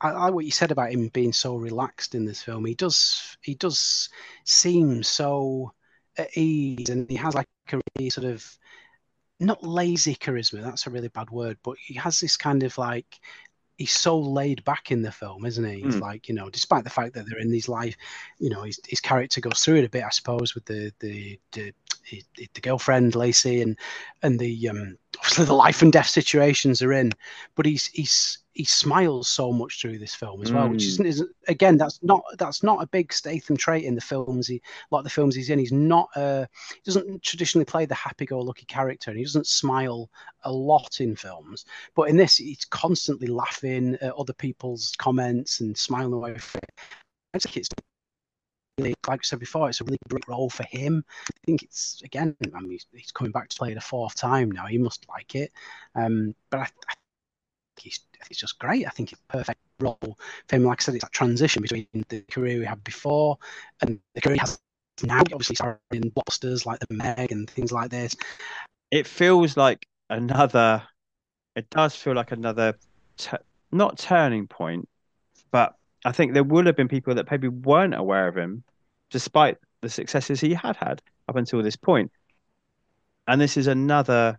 I I like what you said about him being so relaxed in this film. He does he does seem so at ease, and he has like a really sort of not lazy charisma. That's a really bad word, but he has this kind of like he's so laid back in the film, isn't he? He's Mm. like you know, despite the fact that they're in these life, you know, his his character goes through it a bit, I suppose, with the the the the, the girlfriend Lacey and and the um obviously the life and death situations they're in, but he's he's he smiles so much through this film as well, which Mm. isn't, isn't again that's not that's not a big Statham trait in the films he like the films he's in. He's not uh he doesn't traditionally play the happy-go-lucky character, and he doesn't smile a lot in films. But in this, he's constantly laughing at other people's comments and smiling away. I think it's really, like I said before, it's a really great role for him. I think it's again, I mean, he's, he's coming back to play it a fourth time now. He must like it. Um, but I, I he's it's just great. I think it's perfect role for him. Like I said, it's that transition between the career we had before and the career he has now. Obviously, starring in blockbusters like The Meg and things like this. it feels like another it does feel like another t- not turning point but I think there will have been people that maybe weren't aware of him despite the successes he had had up until this point and this is another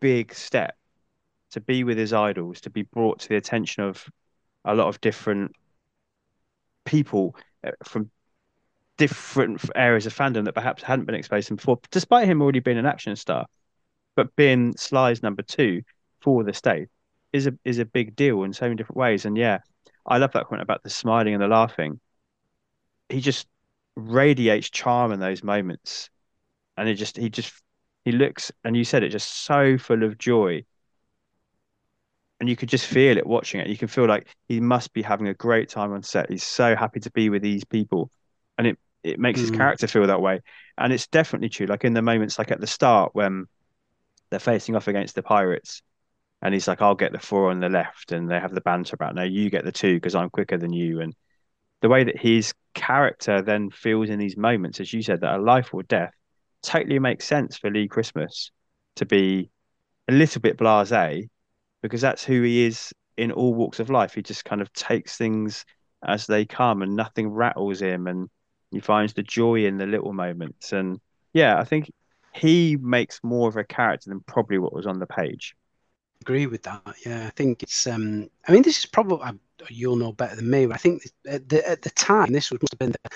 big step to be with his idols to be brought to the attention of a lot of different people uh, from different areas of fandom that perhaps hadn't been exposed to him before despite him already being an action star but being Sly's number two for the state is a is a big deal in so many different ways. And yeah, I love that comment about the smiling and the laughing. He just radiates charm in those moments, and it just he just he looks and you said it just so full of joy, and you could just feel it watching it. You can feel like he must be having a great time on set. He's so happy to be with these people, and it it makes his Mm. character feel that way. And it's definitely true. Like in the moments like at the start when they're facing off against the pirates and he's like i'll get the four on the left and they have the banter about no you get the two because i'm quicker than you and the way that his character then feels in these moments as you said that a life or death totally makes sense for lee christmas to be a little bit blasé because that's who he is in all walks of life. He just kind of takes things as they come, and nothing rattles him, and he finds the joy in the little moments. And yeah, I think he makes more of a character than probably what was on the page. agree with that. Yeah, I think it's. Um, I mean, this is probably uh, you'll know better than me, but I think at the at the time this was, must have been the,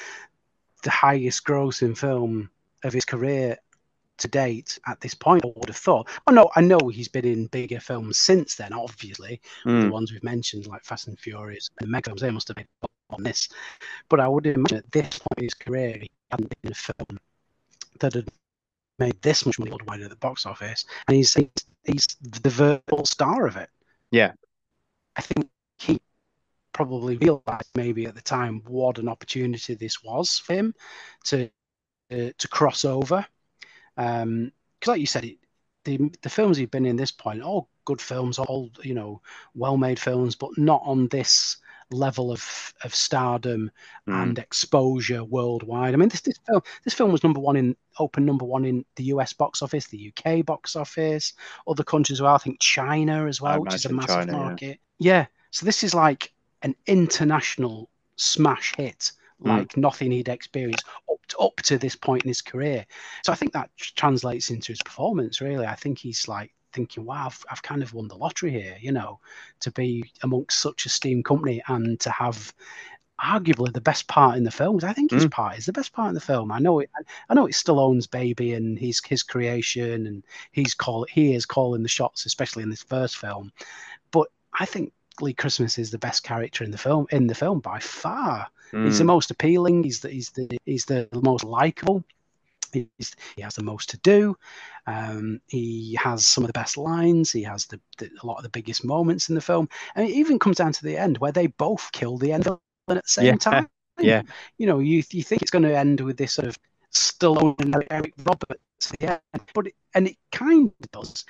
the highest grossing film of his career to date at this point. I would have thought. Oh no, I know he's been in bigger films since then. Obviously, the Mm, ones we've mentioned like Fast and Furious and Mega films, they must have been on this. But I would imagine at this point in his career, he hadn't been in a film that had made this much money worldwide at the box office, and he's he's, he's the verbal star of it. Yeah. I think he probably realized maybe at the time what an opportunity this was for him to uh, to cross over. Um, because like you said, it, the the films he'd been in this point, all good films, all you know, well-made films, but not on this level of of stardom mm. and exposure worldwide. I mean, this, this film this film was number one in open number one in the US box office, the UK box office, other countries as well. I think China as well, which is a massive China, yeah. market. Yeah. So this is like an international smash hit, Mm. like nothing he'd experienced up to, up to this point in his career. So I think that translates into his performance. Really, I think he's like thinking, "Wow, I've, I've kind of won the lottery here," you know, to be amongst such a esteemed company and to have arguably the best part in the film. I think his Mm. part is the best part in the film. I know it. I know it's Stallone's baby and his his creation, and he's call he is calling the shots, especially in this first film. But I think Lee Christmas is the best character in the film in the film by far. He's the Mm. most appealing. He's the he's the he's the most likable. He's, he has the most to do. Um, he has some of the best lines. He has the, the a lot of the biggest moments in the film. And it even comes down to the end where they both kill the end villain at the same Yeah, time. yeah. You know, you you think it's going to end with this sort of Stallone and Eric Roberts at the end, but it, and it kind of does.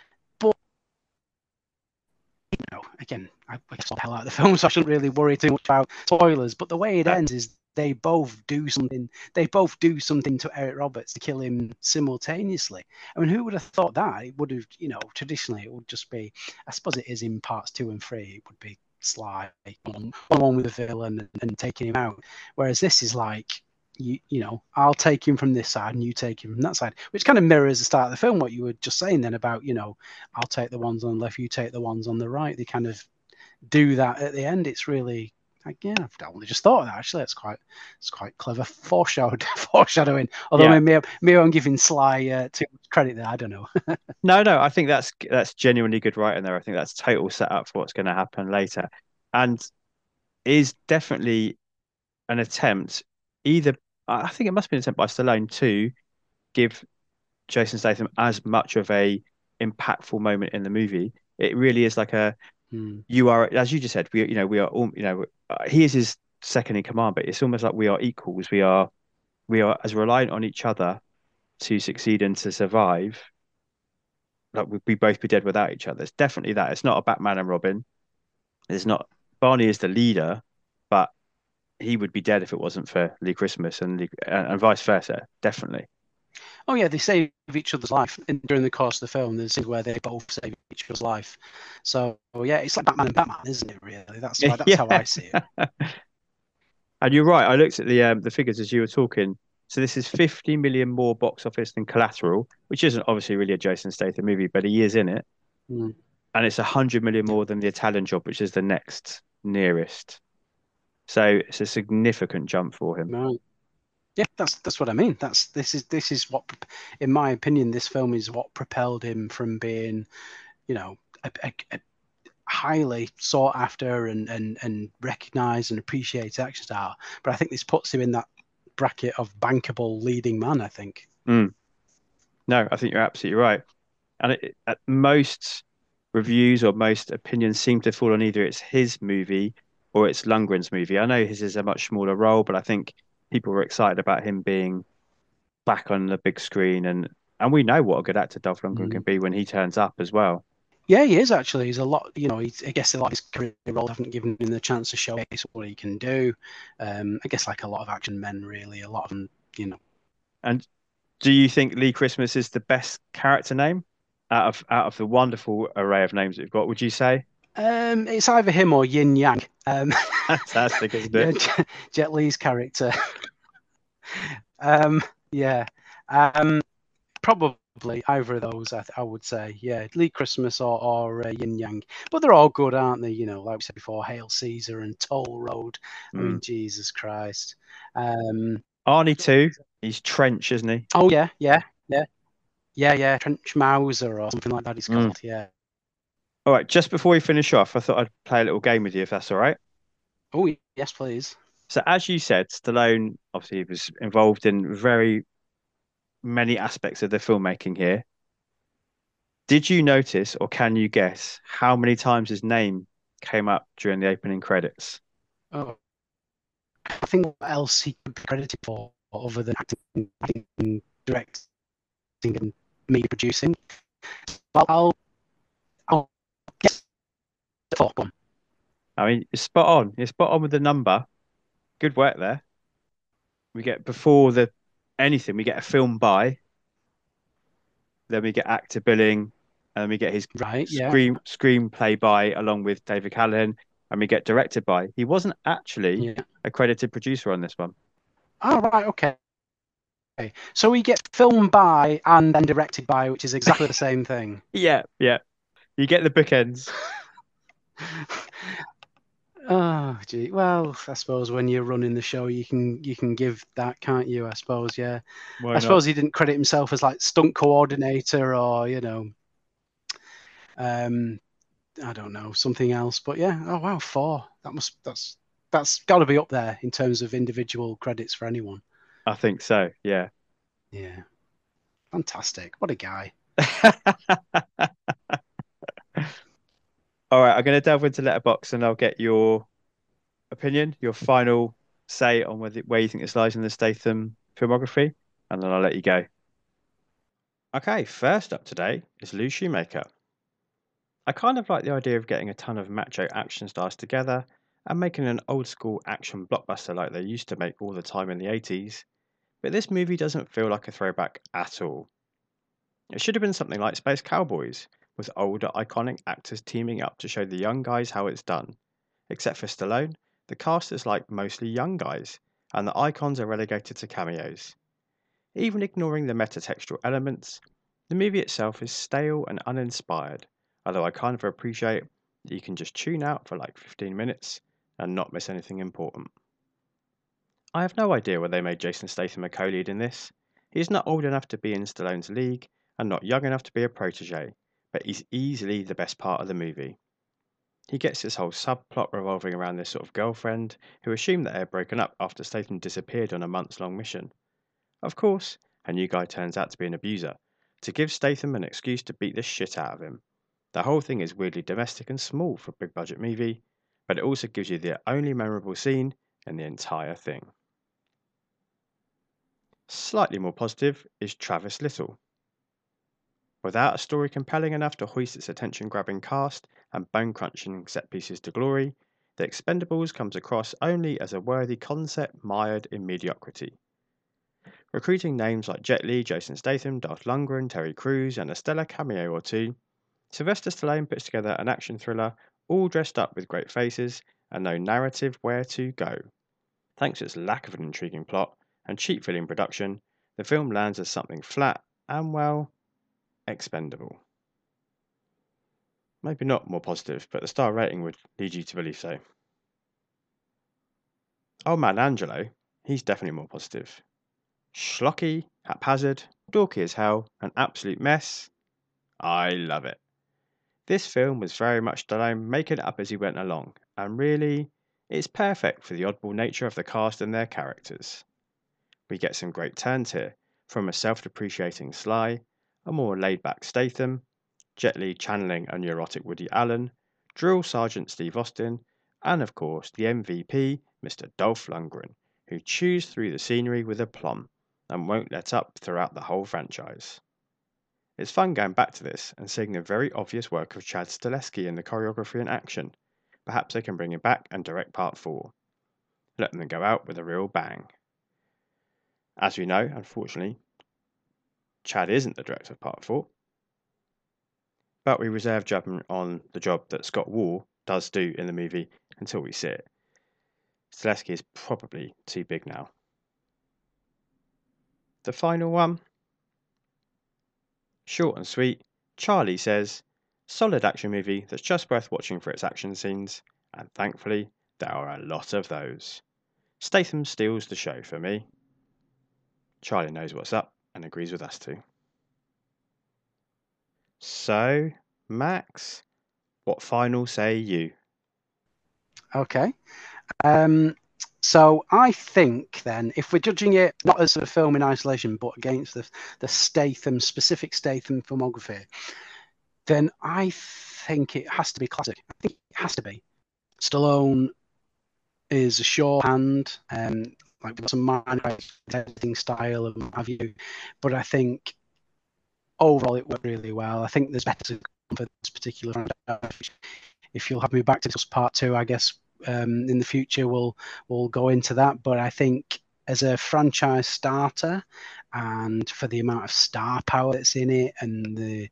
You know, again, I, I saw the hell out of the film, so I shouldn't really worry too much about spoilers. But the way it ends is they both do something. They both do something to Eric Roberts to kill him simultaneously. I mean, who would have thought that? It would have, you know, traditionally it would just be. I suppose it is in parts two and three. It would be Sly one on one with the villain and, and taking him out. Whereas this is like. You, you know, I'll take him from this side and you take him from that side, which kind of mirrors the start of the film. What you were just saying then about, you know, I'll take the ones on the left, you take the ones on the right. They kind of do that at the end. It's really like, yeah, I've only just thought of that actually. It's quite it's quite clever foreshadowed foreshadowing. Although Yeah. maybe, maybe I'm giving Sly uh, too much credit there. I don't know. No, no, I think that's that's genuinely good writing there. I think that's total setup for what's going to happen later, and is definitely an attempt. Either I think it must be an attempt by Stallone to give Jason Statham as much of a impactful moment in the movie. It really is like a Hmm. you are, as you just said, we you know we are all you know uh, he is his second in command, but it's almost like we are equals. We are we are as reliant on each other to succeed and to survive like we'd both be dead without each other. It's definitely that. It's not a Batman and Robin. It's not Barney is the leader, he would be dead if it wasn't for Lee Christmas and Lee, and, and vice versa. Definitely. Oh yeah, they save each other's life in, during the course of the film. There's where they both save each other's life. So yeah, it's like Batman and Batman, isn't it? Really, that's why, that's how I see it. And you're right. I looked at the um, the figures as you were talking. So this is 50 million more box office than Collateral, which isn't obviously really a Jason Statham movie, but he is in it. Hmm. And it's 100 million more than the Italian Job, which is the next nearest. So it's a significant jump for him. Right. Yeah, that's that's what I mean. That's this is this is what, in my opinion, this film is what propelled him from being, you know, a, a, a highly sought after and and and recognized and appreciated action star. But I think this puts him in that bracket of bankable leading man. I think. Hmm. No, I think you're absolutely right. And it, at most reviews or most opinions seem to fall on either it's his movie or it's Lundgren's movie. I know his is a much smaller role, but I think people were excited about him being back on the big screen, and and we know what a good actor Dolph Lundgren Mm. can be when he turns up as well. Yeah, he is actually. He's a lot, you know. He's, I guess a lot of his career roles haven't given him the chance to showcase what he can do. Um, I guess like a lot of action men, really. A lot of them, you know. And do you think Lee Christmas is the best character name out of out of the wonderful array of names that we've got? Would you say? Um, it's either him or Yin Yang. Um, Fantastic, isn't it? Jet, Jet Li's character. um, yeah. Um, probably either of those. I, th- I would say, yeah, Lee Christmas or, or uh, Yin Yang. But they're all good, aren't they? You know, like we said before, Hale Caesar and Toll Road. I Mm. mean, Jesus Christ. Um, Arnie too. He's Trench, isn't he? oh yeah, yeah, yeah, yeah, yeah. Trench Mauser or something like that. He's Mm. called. Yeah. All right, just before we finish off, I thought I'd play a little game with you, if that's all right. Oh yes, please. So, as you said, Stallone obviously was involved in very many aspects of the filmmaking here. Did you notice, or can you guess, how many times his name came up during the opening credits? Oh, I think what else he could be credited for other than acting, acting directing, and me producing. Well, I'll, four. Go on. I mean, it's spot on. You're spot on with the number. Good work there. We get before the anything, we get a film by, then we get actor billing, and then we get his Right, yeah. screen screenplay by along with David Callaham, and we get directed by. He wasn't actually Yeah. a credited producer on this one. Oh, right, okay. Okay. So we get filmed by and then directed by, which is exactly the same thing. Yeah, yeah. You get the bookends. Oh, gee. Well, I suppose when you're running the show, you can you can give that, can't you? I suppose, yeah. Why I not? suppose he didn't credit himself as like stunt coordinator or you know, um, I don't know something else. But yeah, oh wow, four. That must that's that's got to be up there in terms of individual credits for anyone. I think so. Yeah. Yeah, fantastic. What a guy. All right, I'm going to delve into Letterboxd and I'll get your opinion, your final say on whether, where you think this lies in the Statham filmography, and then I'll let you go. Okay, first up today is Lou Shoemaker. I kind of like the idea of getting a ton of macho action stars together and making an old school action blockbuster like they used to make all the time in the 80s, but this movie doesn't feel like a throwback at all. It should have been something like Space Cowboys, with older iconic actors teaming up to show the young guys how it's done. Except for Stallone, the cast is like mostly young guys, and the icons are relegated to cameos. Even ignoring the metatextual elements, the movie itself is stale and uninspired, although I kind of appreciate that you can just tune out for like 15 minutes and not miss anything important. I have no idea why they made Jason Statham a co lead in this. He's not old enough to be in Stallone's league and not young enough to be a protege, but he's easily the best part of the movie. He gets this whole subplot revolving around this sort of girlfriend who assumed that they had broken up after Statham disappeared on a months long mission. Of course, her new guy turns out to be an abuser, to give Statham an excuse to beat the shit out of him. The whole thing is weirdly domestic and small for a big budget movie, but it also gives you the only memorable scene in the entire thing. Slightly more positive is Travis Little. Without a story compelling enough to hoist its attention grabbing cast and bone crunching set pieces to glory, The Expendables comes across only as a worthy concept mired in mediocrity. Recruiting names like Jet Li, Jason Statham, Dolph Lundgren, Terry Crews, and a stellar cameo or two, Sylvester Stallone puts together an action thriller all dressed up with great faces and no narrative where to go. Thanks to its lack of an intriguing plot and cheap filling production, the film lands as something flat and, well, expendable. Maybe not more positive, but the star rating would lead you to believe so. Old man Angelo, he's definitely more positive. Schlocky, haphazard, dorky as hell, an absolute mess. I love it. This film was very much Stallone making it up as he went along, and really, it's perfect for the oddball nature of the cast and their characters. We get some great turns here, from a self depreciating Sly, a more laid back Statham, Jet Li channeling a neurotic Woody Allen, Drill Sergeant Steve Austin, and of course the MVP, Mr. Dolph Lundgren, who chews through the scenery with aplomb and won't let up throughout the whole franchise. It's fun going back to this and seeing the very obvious work of Chad Stahelski in the choreography and action. Perhaps they can bring him back and direct part 4. Let them go out with a real bang. As we know, unfortunately, Chad isn't the director of part 4. But we reserve judgment on the job that Scott Waugh, does do in the movie until we see it. Stahelski is probably too big now. The final one. Short and sweet, Charlie says, solid action movie that's just worth watching for its action scenes, and thankfully, there are a lot of those. Statham steals the show for me. Charlie knows what's up and agrees with us too. So, Max, what final say you? Okay. Um, so I think then, if we're judging it not as a film in isolation, but against the the Statham specific Statham filmography, then I think it has to be classic. I think it has to be. Stallone is a shorthand, um, like some minor editing style and have you, but I think overall it worked really well. I think there's better for this particular. If you'll have me back to this part two, I guess um, in the future we'll we'll go into that. But I think as a franchise starter and for the amount of star power that's in it and the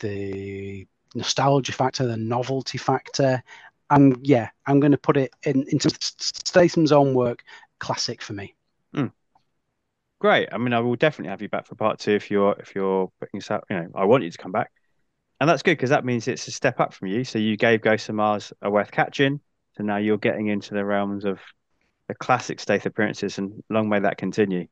the nostalgia factor, the novelty factor, and yeah, I'm going to put it in in Statham's own work, classic for me. Great. I mean, I will definitely have you back for part two if you're if you're putting yourself. You know, I want you to come back, and that's good because that means it's a step up from you. So you gave Ghost of Mars a worth catching, so now you're getting into the realms of the classic state appearances, and long may that continue.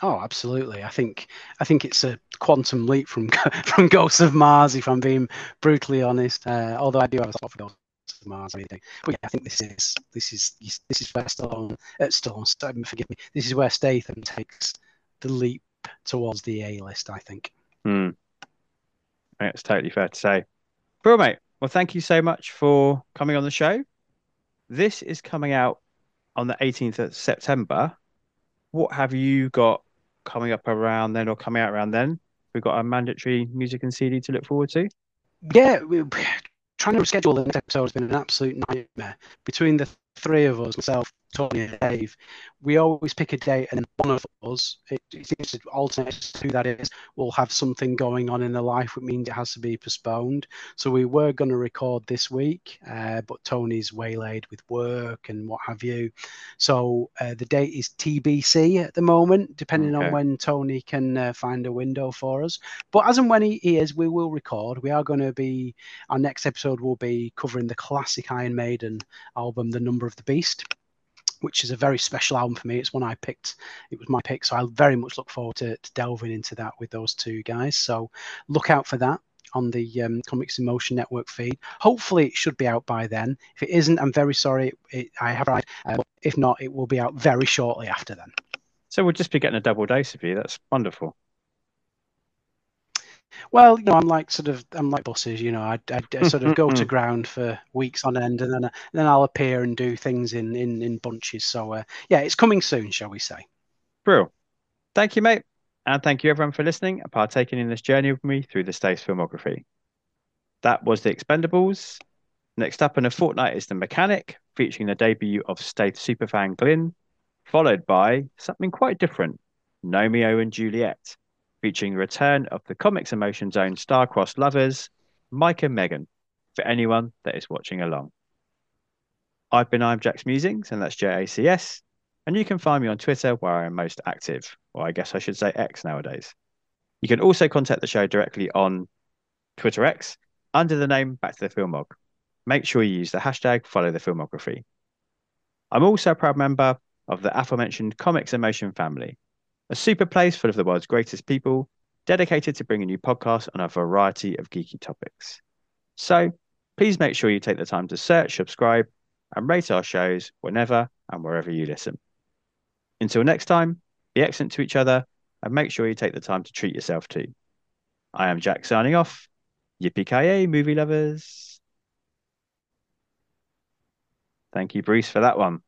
Oh, absolutely. I think I think it's a quantum leap from from Ghosts of Mars, if I'm being brutally honest. Uh, although I do have a soft for Ghosts of Mars, and everything. But yeah, I think this is this is this is where Stallone, uh, Stallone, Statham, forgive me. This is where Statham takes the leap towards the A list. I think. Hmm. It's totally fair to say. Bro, mate. Well, thank you so much for coming on the show. This is coming out on the 18th of September. What have you got coming up around then or coming out around then? We've got a mandatory music and CD to look forward to. Yeah, we, trying to schedule the next episode has been an absolute nightmare. Between the three of us, myself, Tony, and Dave, we always pick a date, and then one of us, it, it seems to alternate who that is, will have something going on in their life, which means it has to be postponed. So we were going to record this week, uh, but Tony's waylaid with work and what have you. So uh, the date is TBC at the moment, depending Okay. on when Tony can uh, find a window for us. But as and when he he is, we will record. We are going to be, our next episode will be covering the classic Iron Maiden album, The Number of the Beast which is a very special album for me. It's one I picked. It was my pick, so I very much look forward to, to delving into that with those two guys. So look out for that on the um, Comics in Motion Network feed. Hopefully, it should be out by then. If it isn't, I'm very sorry. It, I have. Uh, if not, it will be out very shortly after then. So we'll just be getting a double dose of you. That's wonderful. Well, you know, I'm like sort of, I'm like buses. You know, I, I, I sort of go to ground for weeks on end, and then I, then I'll appear and do things in in, in bunches. So uh, yeah, it's coming soon, shall we say? Brill. Thank you, mate. And thank you, everyone, for listening and partaking in this journey with me through the Stath filmography. That was The Expendables. Next up in a fortnight is The Mechanic, featuring the debut of Stath superfan Glyn, followed by something quite different Romeo and Juliet, featuring the return of the Comics in Motion Zone star-crossed lovers, Mike and Megan, for anyone that is watching along. I've been I'm Jack's Musings, and that's JACS. And you can find me on Twitter where I am most active, or I guess I should say X nowadays. You can also contact the show directly on Twitter X under the name Back to the Filmog. Make sure you use the hashtag follow the filmography. I'm also a proud member of the aforementioned Comics in Motion family, a super place full of the world's greatest people, dedicated to bringing you podcasts on a variety of geeky topics. So please make sure you take the time to search, subscribe, and rate our shows whenever and wherever you listen. Until next time, be excellent to each other and make sure you take the time to treat yourself too. I am Jack signing off. Yippee movie lovers. Thank you, Bruce, for that one.